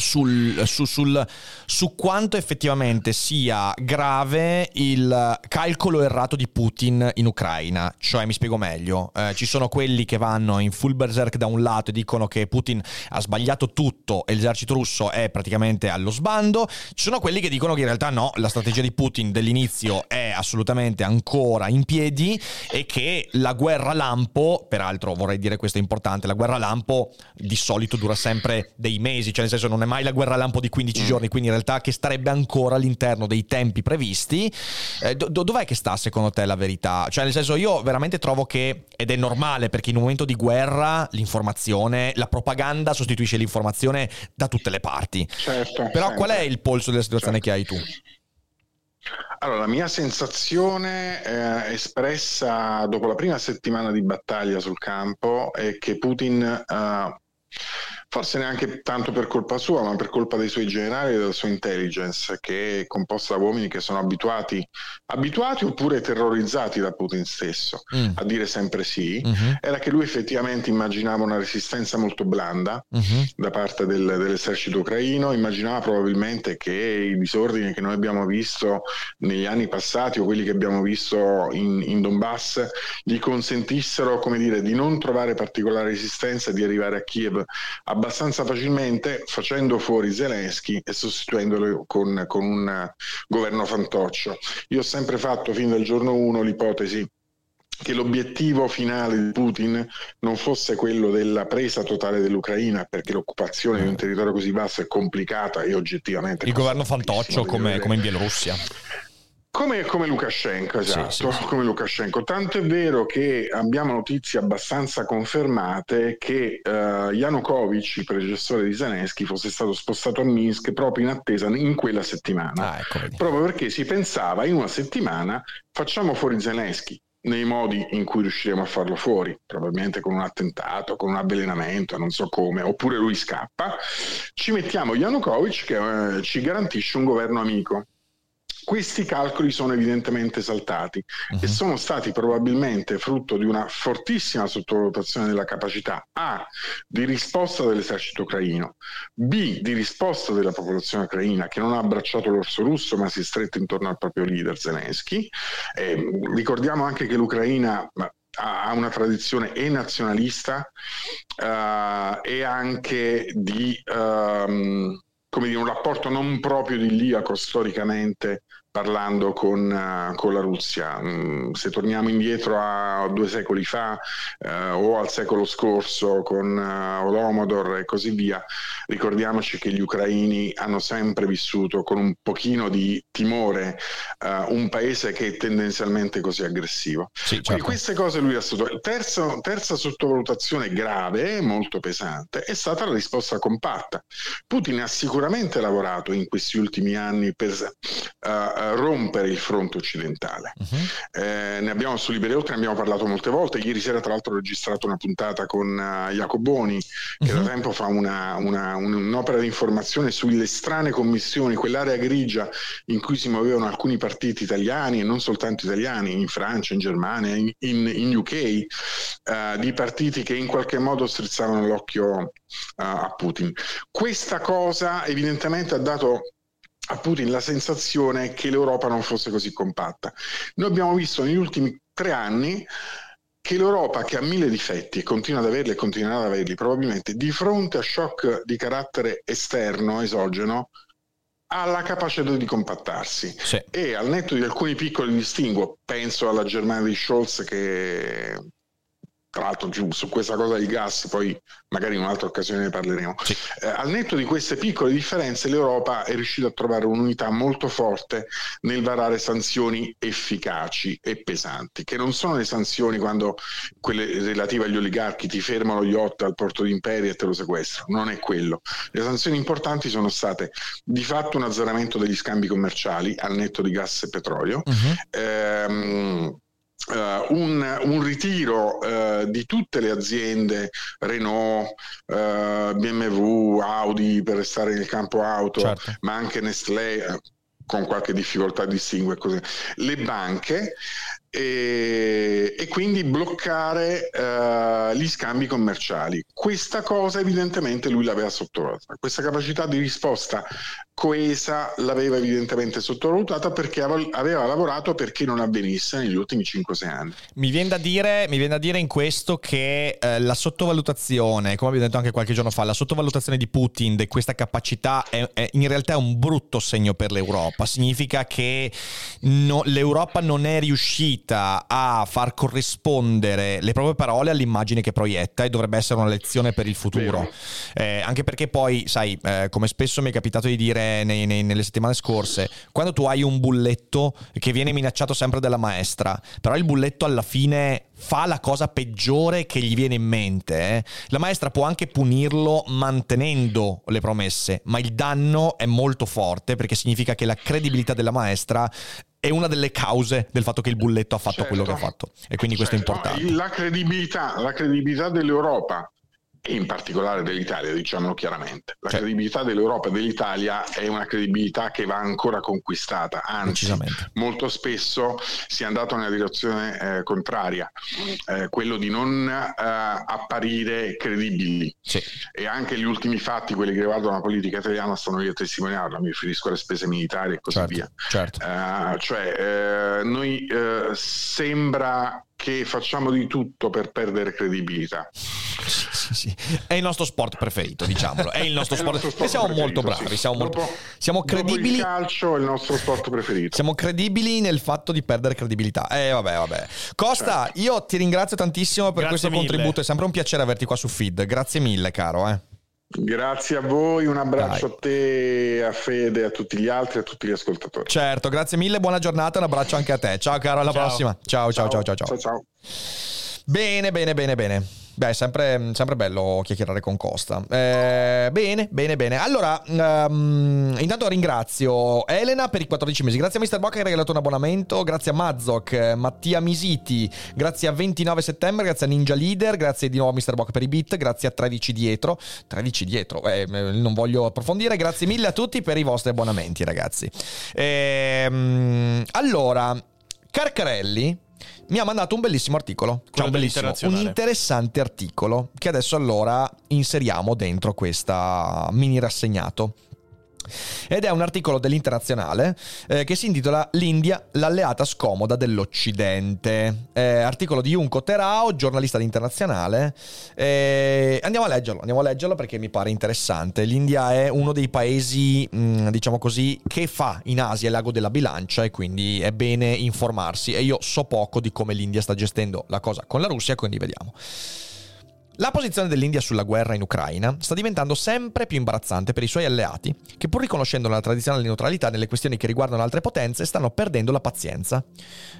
sul, su, sul- su quanto effettivamente sia grave il calcolo errato di Putin in Ucraina. Cioè, mi spiego meglio, eh, ci sono quelli che vanno in full berserk da un lato e dicono che Putin ha sbagliato tutto e l'esercito russo è praticamente allo sbando, ci sono quelli che dicono che in realtà no, la strategia di Putin dell'inizio è assolutamente ancora in piedi e che la guerra lampo, peraltro vorrei dire questo è importante, la guerra lampo di solito dura sempre dei mesi, cioè nel senso non è mai la guerra lampo di 15 giorni, quindi in realtà che starebbe ancora all'interno dei tempi previsti. Eh, do- do- dov'è che sta secondo te la verità? Cioè nel senso io veramente trovo che, ed è normale perché in un momento di guerra l'informazione, la propaganda sostituisce l'informazione da tutte le parti. Certo. Però sempre. qual è il polso della situazione Certo. che hai tu? Allora, la mia sensazione eh, espressa dopo la prima settimana di battaglia sul campo è che Putin eh, forse neanche tanto per colpa sua, ma per colpa dei suoi generali e della sua intelligence, che è composta da uomini che sono abituati, abituati oppure terrorizzati da Putin stesso mm. a dire sempre sì, mm-hmm. era che lui effettivamente immaginava una resistenza molto blanda mm-hmm. da parte del, dell'esercito ucraino, immaginava probabilmente che i disordini che noi abbiamo visto negli anni passati o quelli che abbiamo visto in, in Donbass gli consentissero, come dire, di non trovare particolare resistenza e di arrivare a Kiev abbastanza facilmente facendo fuori Zelensky e sostituendolo con, con un governo fantoccio. Io ho sempre fatto fin dal giorno 1 l'ipotesi che l'obiettivo finale di Putin non fosse quello della presa totale dell'ucraina, perché l'occupazione di un territorio così vasto è complicata e oggettivamente... Il governo fantoccio come, come in Bielorussia. Come, come, Lukashenko, esatto, sì, sì, sì. come Lukashenko. Tanto è vero che abbiamo notizie abbastanza confermate che uh, Yanukovych, il predecessore di Zelensky, fosse stato spostato a Minsk proprio in attesa in quella settimana. Ah, ecco proprio perché si pensava in una settimana facciamo fuori Zelensky nei modi in cui riusciremo a farlo fuori, probabilmente con un attentato, con un avvelenamento, non so come, oppure lui scappa, ci mettiamo Yanukovych che eh, ci garantisce un governo amico questi calcoli sono evidentemente saltati uh-huh. e mhm. sono stati probabilmente frutto di una fortissima sottovalutazione della capacità A di risposta dell'esercito ucraino, B di risposta della popolazione ucraina che non ha abbracciato l'orso russo ma si è stretta intorno al proprio leader Zelensky. Eh, ricordiamo anche che l'Ucraina ha una tradizione e nazionalista uh, e anche di um, come dire, un rapporto non proprio di idilliaco storicamente parlando con, uh, con, la Russia. Mm, se torniamo indietro a due secoli fa uh, o al secolo scorso con uh, Olomodor e così via, ricordiamoci che gli ucraini hanno sempre vissuto con un pochino di timore un paese che è tendenzialmente così aggressivo. Sì, certo. Quindi queste cose lui ha sottovalutato. Terza, terza sottovalutazione grave, molto pesante, è stata la risposta compatta. Putin ha sicuramente lavorato in questi ultimi anni per rompere il fronte occidentale. Uh-huh. Eh, ne abbiamo su Liberi Oltre, ne abbiamo parlato molte volte. Ieri sera, tra l'altro, ho registrato una puntata con uh, Jacoboni, che uh-huh. da tempo fa una, una, un'opera di informazione sulle strane commissioni, quell'area grigia in cui si muovevano alcuni partiti italiani e non soltanto italiani, in Francia, in Germania, in, in, in UK, uh, eh, di partiti che in qualche modo strizzavano l'occhio uh, a Putin. Questa cosa evidentemente ha dato a Putin la sensazione che l'Europa non fosse così compatta. Noi abbiamo visto negli ultimi tre anni che l'Europa, che ha mille difetti e continua ad averli e continuerà ad averli, probabilmente di fronte a shock di carattere esterno, esogeno, ha la capacità di compattarsi sì. e al netto di alcuni piccoli distinguo, penso alla Germania di Scholz che tra l'altro giù su questa cosa del gas, poi magari in un'altra occasione ne parleremo. Sì. Eh, al netto di queste piccole differenze, l'Europa è riuscita a trovare un'unità molto forte nel varare sanzioni efficaci e pesanti, che non sono le sanzioni quando quelle relative agli oligarchi ti fermano gli yacht al porto di Imperia e te lo sequestrano, non è quello. Le sanzioni importanti sono state di fatto un azzeramento degli scambi commerciali al netto di gas e petrolio. Uh-huh. Ehm, Uh, un, un, ritiro uh, di tutte le aziende Renault, uh, eh, BMW, Audi per restare nel campo auto, certo. ma anche Nestlé con qualche difficoltà a distinguere così. Le banche e, e quindi bloccare uh, gli scambi commerciali. Questa cosa evidentemente lui l'aveva sottovalutata, questa capacità di risposta coesa l'aveva evidentemente sottovalutata perché aveva lavorato perché non avvenisse negli ultimi 5-6 anni. Mi viene da dire, viene da dire in questo che eh, la sottovalutazione, come abbiamo detto anche qualche giorno fa, la sottovalutazione di Putin di questa capacità è, è in realtà un brutto segno per l'Europa. Significa che no, l'Europa non è riuscita a far corrispondere le proprie parole all'immagine che proietta e dovrebbe essere una lezione per il futuro. Eh, anche perché poi, sai, eh, come spesso mi è capitato di dire nei, nei, nelle settimane scorse, quando tu hai un bulletto che viene minacciato sempre dalla maestra, però il bulletto alla fine fa la cosa peggiore che gli viene in mente, eh? la maestra può anche punirlo mantenendo le promesse, ma il danno è molto forte perché significa che la credibilità della maestra è una delle cause del fatto che il bulletto ha fatto certo, quello che ha certo. fatto e quindi certo. questo è certo. importante. La credibilità, la credibilità dell'Europa in particolare dell'Italia, diciamolo chiaramente. La Certo. credibilità dell'Europa e dell'Italia è una credibilità che va ancora conquistata, anzi molto spesso si è andato nella direzione eh, contraria, eh, quello di non eh, apparire credibili Sì. e anche gli ultimi fatti, quelli che riguardano la politica italiana, stanno lì a testimoniarlo, mi riferisco alle spese militari e così Certo, via. certo. Eh, cioè, eh, noi eh, sembra che facciamo di tutto per perdere credibilità. Sì, sì. È il nostro sport preferito, diciamolo. È il nostro È il sport. nostro sport e siamo molto bravi. sì. Siamo, molto- Dopo- siamo dopo credibili. il calcio è il nostro sport preferito. Siamo credibili nel fatto di perdere credibilità. Eh, vabbè, vabbè. Costa, Certo. io ti ringrazio tantissimo per Grazie questo mille. contributo. È sempre un piacere averti qua su Feed. Grazie mille, caro. Eh. Grazie a voi, un abbraccio Dai. a te, a Fede, a tutti gli altri, a tutti gli ascoltatori. Certo, grazie mille, buona giornata, un abbraccio anche a te. Ciao, caro, alla Ciao. prossima. Ciao, ciao, ciao, ciao. ciao. ciao. ciao. Bene, bene, bene, bene. Beh, è sempre, sempre bello chiacchierare con Costa. Eh, bene, bene, bene. Allora, ehm, intanto ringrazio Elena per i 14 mesi. Grazie a Mr. Bocca che ha regalato un abbonamento. Grazie a Mazzok, eh, Mattia Misiti. Grazie a 29 settembre. Grazie a Ninja Leader. Grazie di nuovo a Mr. Bocca per i beat. Grazie a 13 dietro. 13 dietro, eh, eh, non voglio approfondire. Grazie mille a tutti per i vostri abbonamenti, ragazzi. Ehm, allora, Carcarelli mi ha mandato un bellissimo articolo. Cioè, un bellissimo, un interessante articolo che adesso allora inseriamo dentro questa mini rassegnato. Ed è un articolo dell'Internazionale eh, che si intitola L'India, l'alleata scomoda dell'Occidente. Eh, articolo di Junko Terao, giornalista di Internazionale. Eh, andiamo a leggerlo, andiamo a leggerlo perché mi pare interessante. L'India è uno dei paesi, mh, diciamo così, che fa in Asia il lago della bilancia e quindi è bene informarsi. E io so poco di come l'India sta gestendo la cosa con la Russia, quindi vediamo. La posizione dell'India sulla guerra in Ucraina sta diventando sempre più imbarazzante per i suoi alleati, che pur riconoscendo la tradizionale neutralità nelle questioni che riguardano altre potenze, stanno perdendo la pazienza.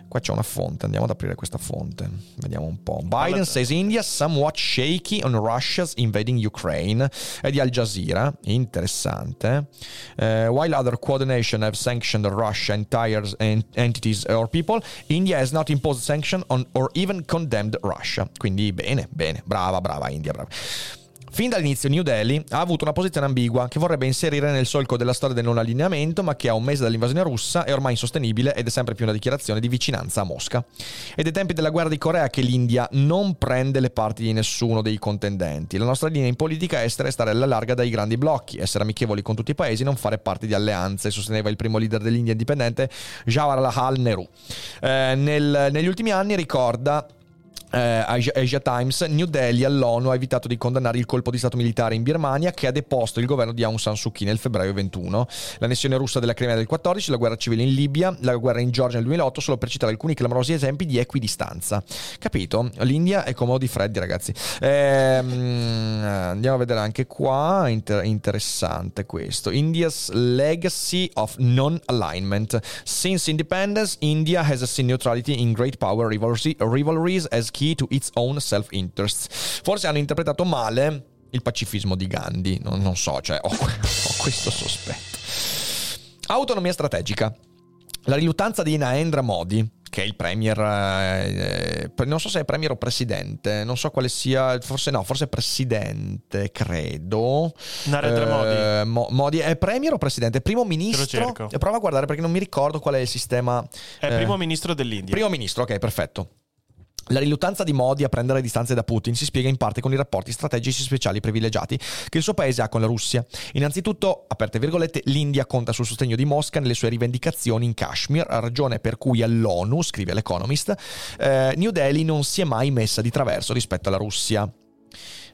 Qua c'è una fonte, andiamo ad aprire questa fonte. Vediamo un po'. Biden says India somewhat shaky on Russia's invading Ukraine. È di Al Jazeera, interessante. Eh, while other coordination have sanctioned Russia entire en- entities or people, India has not imposed sanction on or even condemned Russia. Quindi bene, bene, brava, brava India, brava. Fin dall'inizio New Delhi ha avuto una posizione ambigua che vorrebbe inserire nel solco della storia del non allineamento, ma che a un mese dall'invasione russa è ormai insostenibile ed è sempre più una dichiarazione di vicinanza a Mosca. Ed ai tempi della guerra di Corea che l'India non prende le parti di nessuno dei contendenti. La nostra linea in politica estera è stare alla larga dai grandi blocchi, essere amichevoli con tutti i paesi, non fare parte di alleanze, sosteneva il primo leader dell'India indipendente Jawaharlal Nehru. Eh, nel- negli ultimi anni ricorda eh, Asia, Asia Times, New Delhi all'ONU ha evitato di condannare il colpo di stato militare in Birmania che ha deposto il governo di Aung San Suu Kyi nel febbraio 21, l'annessione russa della Crimea del 14, la guerra civile in Libia, la guerra in Georgia nel 2008, solo per citare alcuni clamorosi esempi di equidistanza. Capito? L'India è comodo di freddi, ragazzi. Ehm, andiamo a vedere anche qua, inter- interessante questo. India's legacy of non-alignment. Since independence, India has seen neutrality in great power rivalries as key to its own self-interests. Forse hanno interpretato male il pacifismo di Gandhi, non, non so, cioè ho, ho questo sospetto. Autonomia strategica. La riluttanza di Narendra Modi, che è il premier, eh, eh, non so se è premier o presidente, non so quale sia, forse no, forse presidente, credo. Narendra Modi. Eh, Mo- Modi è premier o presidente? Primo ministro? cerco. Eh, Prova a guardare perché non mi ricordo qual è il sistema. È eh, primo ministro dell'India. Primo ministro, ok, perfetto. La riluttanza di Modi a prendere distanze da Putin si spiega in parte con i rapporti strategici speciali privilegiati che il suo paese ha con la Russia. Innanzitutto, aperte virgolette, l'India conta sul sostegno di Mosca nelle sue rivendicazioni in Kashmir, ragione per cui all'ONU, scrive l'Economist, eh, New Delhi non si è mai messa di traverso rispetto alla Russia.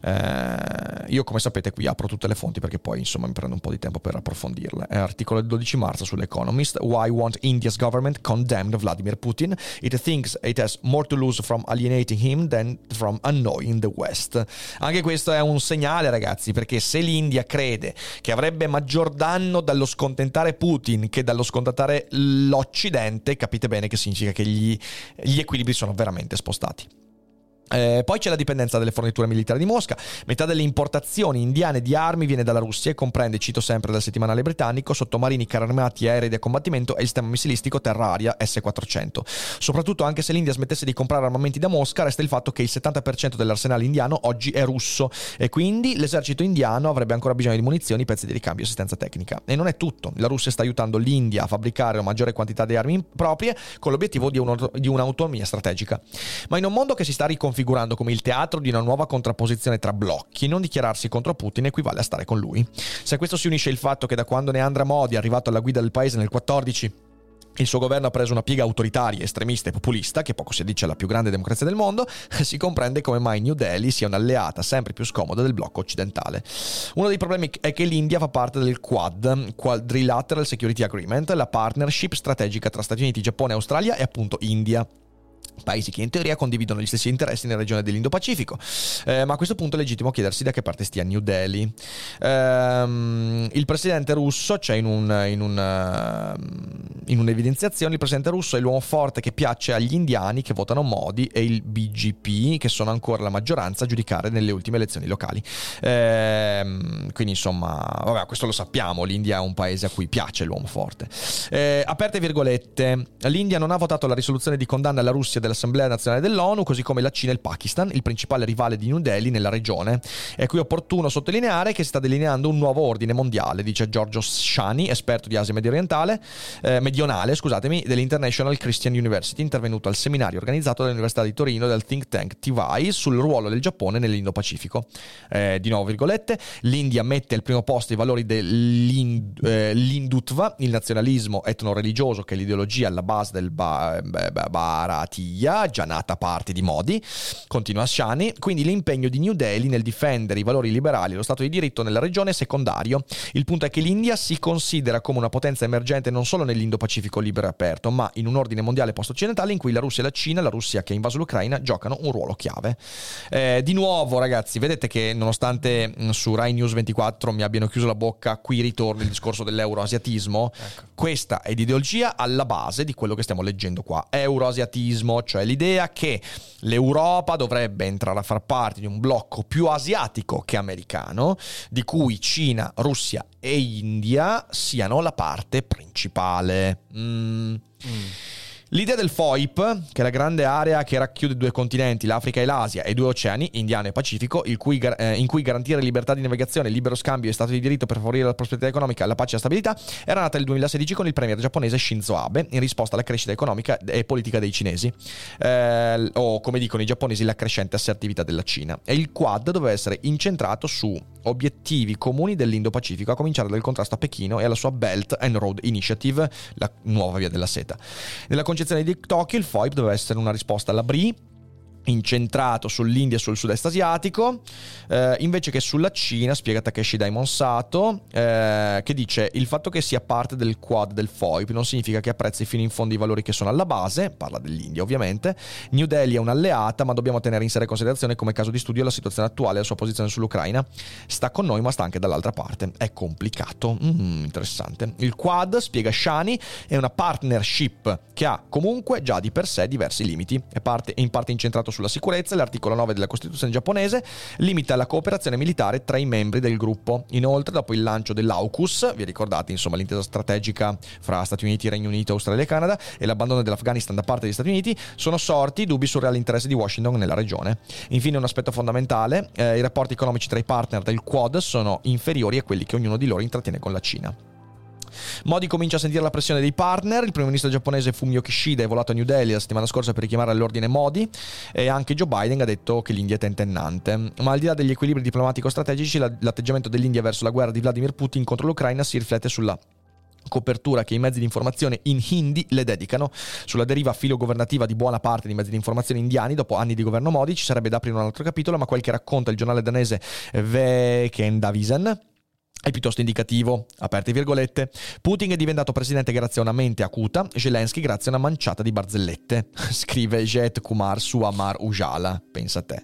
Eh, io come sapete qui apro tutte le fonti perché poi insomma mi prendo un po' di tempo per approfondirle. È articolo del 12 marzo sull'Economist. Why won't India's government condemn Vladimir Putin? It thinks it has more to lose from alienating him than from annoying the West. Anche questo è un segnale ragazzi perché se l'India crede che avrebbe maggior danno dallo scontentare Putin che dallo scontentare l'Occidente, capite bene che significa che gli, gli equilibri sono veramente spostati. Eh, poi c'è la dipendenza delle forniture militari di Mosca. Metà delle importazioni indiane di armi viene dalla Russia e comprende, cito sempre dal settimanale britannico, sottomarini, carri armati, aerei da combattimento e il sistema missilistico terra-aria S-400. Soprattutto anche se l'India smettesse di comprare armamenti da Mosca, resta il fatto che il 70% dell'arsenale indiano oggi è russo e quindi l'esercito indiano avrebbe ancora bisogno di munizioni, pezzi di ricambio e assistenza tecnica. E non è tutto. La Russia sta aiutando l'India a fabbricare una maggiore quantità di armi proprie con l'obiettivo di, di un'autonomia strategica. Ma in un mondo che si sta riconfigurando configurando come il teatro di una nuova contrapposizione tra blocchi, non dichiararsi contro Putin equivale a stare con lui. Se a questo si unisce il fatto che da quando Neandra Modi è arrivato alla guida del paese nel 14 il suo governo ha preso una piega autoritaria, estremista e populista, che poco si addice alla più grande democrazia del mondo, si comprende come mai New Delhi sia un'alleata sempre più scomoda del blocco occidentale. Uno dei problemi è che l'India fa parte del Quad, Quadrilateral Security Agreement, la partnership strategica tra Stati Uniti, Giappone, Australia e appunto India paesi che in teoria condividono gli stessi interessi nella regione dell'Indo-Pacifico. Eh, ma a questo punto è legittimo chiedersi da che parte stia New Delhi. Eh, il presidente russo, cioè in, un, in, un, eh, in, un'evidenziazione, il presidente russo è l'uomo forte che piace agli indiani che votano Modi e il BGP, che sono ancora la maggioranza a giudicare nelle ultime elezioni locali. Eh, quindi insomma, vabbè, questo lo sappiamo, l'India è un paese a cui piace l'uomo forte. Eh, aperte virgolette, l'India non ha votato la risoluzione di condanna alla Russia dell'Assemblea nazionale dell'ONU, così come la Cina e il Pakistan, il principale rivale di New Delhi nella regione. È qui opportuno sottolineare che si sta delineando un nuovo ordine mondiale, dice Giorgio Shani, esperto di Asia medio orientale, eh, medionale scusatemi, dell'International Christian University, intervenuto al seminario organizzato dall'Università di Torino dal think tank TVI sul ruolo del Giappone nell'Indo-Pacifico. Eh, di nuovo virgolette, l'India mette al primo posto i valori dell'Indutva, eh, il nazionalismo etno-religioso che è l'ideologia alla base del ba- Bharati famiglia, già nata parte di Modi, continua Shani, quindi l'impegno di New Delhi nel difendere i valori liberali e lo Stato di diritto nella regione è secondario. Il punto è che l'India si considera come una potenza emergente non solo nell'Indo-Pacifico libero e aperto, ma in un ordine mondiale post-occidentale in cui la Russia e la Cina, la Russia che ha invaso l'Ucraina, giocano un ruolo chiave. Eh, di nuovo, ragazzi, vedete che nonostante mm, su Rai News 24 mi abbiano chiuso la bocca, qui ritorna il discorso dell'euroasiatismo. Ecco. Questa è l'ideologia alla base di quello che stiamo leggendo qua. Euroasiatismo, cioè l'idea che l'Europa dovrebbe entrare a far parte di un blocco più asiatico che americano, di cui Cina, Russia e India siano la parte principale. Mm. Mm. L'idea del FOIP, che è la grande area che racchiude due continenti, l'Africa e l'Asia, e due oceani, Indiano e Pacifico, cui, eh, in cui garantire libertà di navigazione, libero scambio e stato di diritto per favorire la prosperità economica, la pace e la stabilità, era nata nel 2016 con il premier giapponese Shinzo Abe, in risposta alla crescita economica e politica dei cinesi, eh, o come dicono i giapponesi, la crescente assertività della Cina. E il Quad doveva essere incentrato su obiettivi comuni dell'Indo-Pacifico, a cominciare dal contrasto a Pechino e alla sua Belt and Road Initiative, la nuova via della seta. Nella concezione di Tokyo il FOIP doveva essere una risposta alla BRI incentrato sull'India e sul sud-est asiatico, eh, invece che sulla Cina, spiega Takeshi Daimon Sato, eh, che dice il fatto che sia parte del quad del FOIP non significa che apprezzi fino in fondo i valori che sono alla base, parla dell'India ovviamente, New Delhi è un'alleata ma dobbiamo tenere in seria considerazione come caso di studio la situazione attuale e la sua posizione sull'Ucraina, sta con noi ma sta anche dall'altra parte, è complicato, mm, interessante. Il quad, spiega Shani, è una partnership che ha comunque già di per sé diversi limiti, è, parte, è in parte incentrato sulla sicurezza, l'articolo 9 della Costituzione giapponese limita la cooperazione militare tra i membri del gruppo. Inoltre, dopo il lancio dell'AUKUS, vi ricordate insomma l'intesa strategica fra Stati Uniti, Regno Unito, Australia e Canada, e l'abbandono dell'Afghanistan da parte degli Stati Uniti, sono sorti dubbi sul reale interesse di Washington nella regione. Infine, un aspetto fondamentale, eh, i rapporti economici tra i partner del Quad sono inferiori a quelli che ognuno di loro intrattiene con la Cina. Modi comincia a sentire la pressione dei partner. Il primo ministro giapponese Fumio Kishida è volato a New Delhi la settimana scorsa per richiamare all'ordine Modi e anche Joe Biden ha detto che l'India è tentennante. Ma al di là degli equilibri diplomatico-strategici, l'atteggiamento dell'India verso la guerra di Vladimir Putin contro l'Ucraina si riflette sulla copertura che i mezzi di informazione in hindi le dedicano. Sulla deriva filogovernativa di buona parte dei mezzi di informazione indiani, dopo anni di governo Modi, ci sarebbe da aprire un altro capitolo, ma quel che racconta il giornale danese Vekendavisen è piuttosto indicativo, aperte virgolette. Putin è diventato presidente grazie a una mente acuta, Zelensky grazie a una manciata di barzellette, scrive Jet Kumar su Amar Ujala, pensa a te.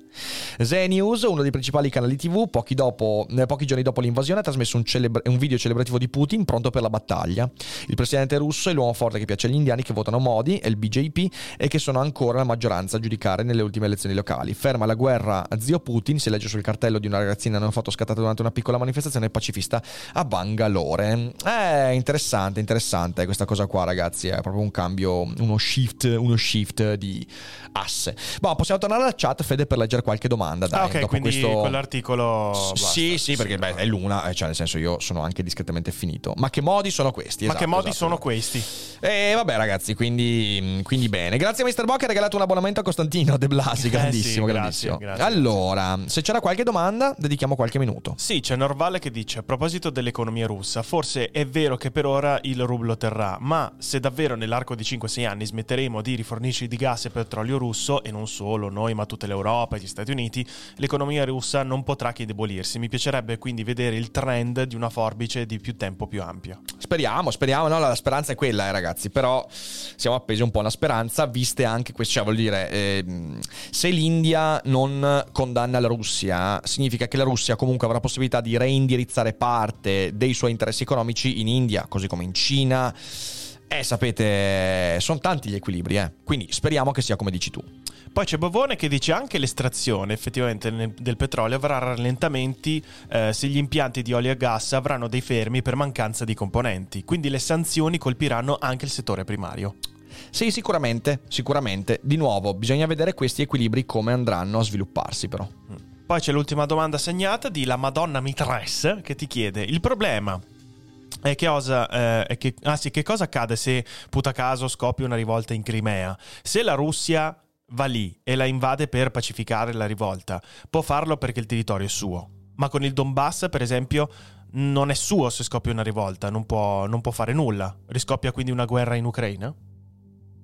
Z News, uno dei principali canali TV, pochi, dopo, eh, pochi giorni dopo l'invasione ha trasmesso un, celebra- un, video celebrativo di Putin pronto per la battaglia. Il presidente russo è l'uomo forte che piace agli indiani che votano Modi e il BJP e che sono ancora la maggioranza a giudicare nelle ultime elezioni locali. Ferma la guerra zio Putin, si legge sul cartello di una ragazzina in una foto scattata durante una piccola manifestazione pacifista vista a Bangalore. È interessante, interessante questa cosa qua, ragazzi. È proprio un cambio, uno shift, uno shift di asse. Boh, possiamo tornare alla chat, Fede, per leggere qualche domanda. Dai, ah, ok, quindi questo... quell'articolo. Sì, sì, perché beh, è l'una, eh, cioè nel senso io sono anche discretamente finito. Ma che modi sono questi? Ma esatto, che modi esatto, sono esatto. questi? E vabbè, ragazzi, quindi, quindi bene. Grazie a Mr. Bock, ha regalato un abbonamento a Costantino De Blasi. Grandissimo, Eh sì, grandissimo. grazie, grazie. allora, se c'era qualche domanda, dedichiamo qualche minuto. Sì, c'è Norvale che dice a proposito dell'economia russa, forse è vero che per ora il rublo terrà, ma se davvero nell'arco di 5-6 anni smetteremo di rifornirci di gas e petrolio russo, e non solo noi ma tutta l'Europa e gli Stati Uniti, l'economia russa non potrà che indebolirsi. Mi piacerebbe quindi vedere il trend di una forbice di più tempo più ampio. Speriamo, speriamo, no? La speranza è quella, eh, ragazzi. Però siamo appesi un po' a una speranza, viste anche queste, cioè, vuol dire, ehm, se l'India non condanna la Russia, significa che la Russia comunque avrà possibilità di reindirizzare parte dei suoi interessi economici in India, così come in Cina. Eh, sapete, sono tanti gli equilibri, eh. Quindi speriamo che sia come dici tu. Poi c'è Bovone che dice anche l'estrazione effettivamente del petrolio avrà rallentamenti eh, se gli impianti di olio e gas avranno dei fermi per mancanza di componenti. Quindi le sanzioni colpiranno anche il settore primario. Sì, sicuramente, sicuramente. Di nuovo, bisogna vedere questi equilibri come andranno a svilupparsi, però. Poi c'è l'ultima domanda segnata di la Madonna Mitress che ti chiede il problema è che, cosa, eh, che, ah sì, che cosa accade se puta caso scoppia una rivolta in Crimea? Se la Russia va lì e la invade per pacificare la rivolta, può farlo perché il territorio è suo. Ma con il Donbass, per esempio, non è suo se scoppia una rivolta, non può, non può fare nulla. Riscoppia quindi una guerra in Ucraina?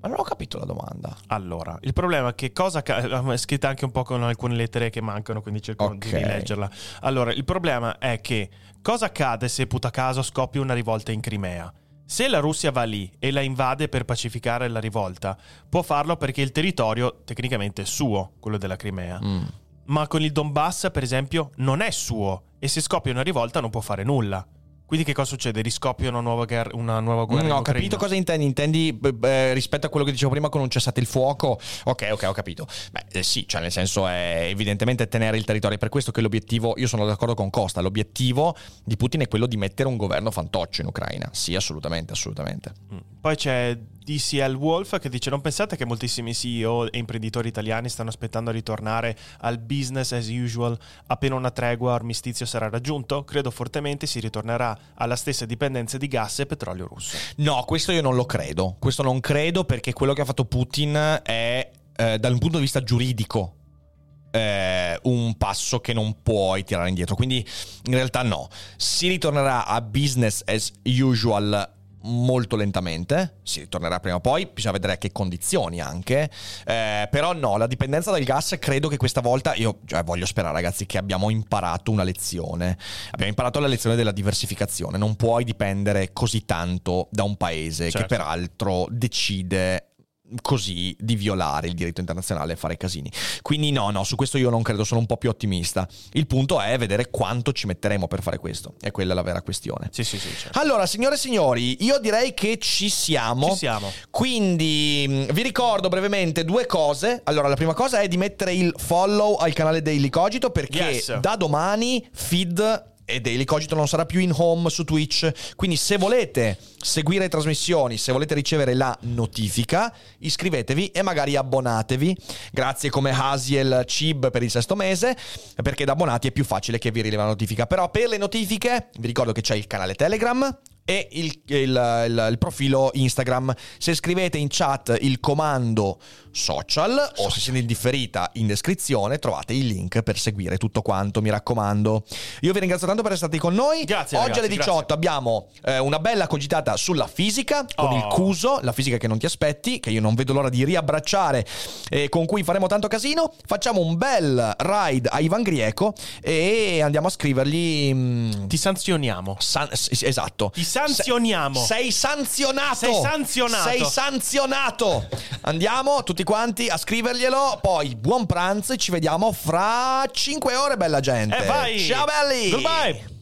Ma non ho capito la domanda. Allora, il problema è che cosa è scritta anche un po' con alcune lettere che mancano, quindi cerco Ok. di rileggerla. Allora, il problema è che cosa accade se puta caso scoppia una rivolta in Crimea? Se la Russia va lì e la invade per pacificare la rivolta, può farlo perché il territorio tecnicamente è suo, quello della Crimea. Mm. Ma con il Donbass, per esempio, non è suo e se scoppia una rivolta non può fare nulla. Quindi che cosa succede? Riscoppia una nuova, guerra- una nuova guerra? No, ho capito cosa intendi. Intendi beh, rispetto a quello che dicevo prima con un cessate il fuoco. Ok, ok, ho capito. Beh, eh, sì, cioè nel senso è evidentemente tenere il territorio. È per questo che l'obiettivo, io sono d'accordo con Costa, l'obiettivo di Putin è quello di mettere un governo fantoccio in Ucraina. Sì, assolutamente, assolutamente. Mm. Poi c'è DCL Wolf che dice: Non pensate che moltissimi CEO e imprenditori italiani stanno aspettando a ritornare al business as usual appena una tregua armistizio sarà raggiunto? Credo fortemente si ritornerà alla stessa dipendenza di gas e petrolio russo. No, questo io non lo credo. Questo non credo perché quello che ha fatto Putin è, eh, dal punto di vista giuridico, eh, un passo che non puoi tirare indietro. Quindi in realtà no. Si ritornerà a business as usual molto lentamente, si ritornerà prima o poi, bisogna vedere a che condizioni anche, Eh, però no, la dipendenza dal gas credo che questa volta, io cioè, voglio sperare ragazzi che abbiamo imparato una lezione, abbiamo imparato la lezione della diversificazione, non puoi dipendere così tanto da un paese che Certo. peraltro decide così di violare il diritto internazionale e fare casini. Quindi no, no, su questo io non credo, sono un po' più ottimista. Il punto è vedere quanto ci metteremo per fare questo. E quella è la vera questione. Sì, sì, sì. certo. Allora, signore e signori, io direi che ci siamo. Ci siamo. Quindi mh, vi ricordo brevemente due cose. Allora, la prima cosa è di mettere il follow al canale Daily Cogito perché Yes. da domani feed e Daily Cogito non sarà più in home su Twitch. Quindi se volete seguire le trasmissioni, se volete ricevere la notifica, iscrivetevi e magari abbonatevi. Grazie come Hasiel Cib per il sesto mese, perché da abbonati è più facile che vi arrivi la notifica. Però per le notifiche vi ricordo che c'è il canale Telegram, e il, il- il- il profilo Instagram. Se scrivete in chat il comando social o se siete in differita in descrizione trovate il link per seguire tutto quanto, mi raccomando. Io vi ringrazio tanto per essere stati con noi. Grazie, Oggi ragazzi, alle 18 grazie. abbiamo eh, una bella cogitata sulla fisica con Oh. il Cuso, la fisica che non ti aspetti, che io non vedo l'ora di riabbracciare e con cui faremo tanto casino. Facciamo un bel ride a Ivan Grieco e andiamo a scrivergli mm, Ti sanzioniamo. San- esatto. Ti sanzioniamo. Se- sei sanzionato. Sei sanzionato. Sei sanzionato. Andiamo tutti quanti a scriverglielo. Poi buon pranzo e ci vediamo fra 5 ore, bella gente. E vai. Ciao belli. Goodbye.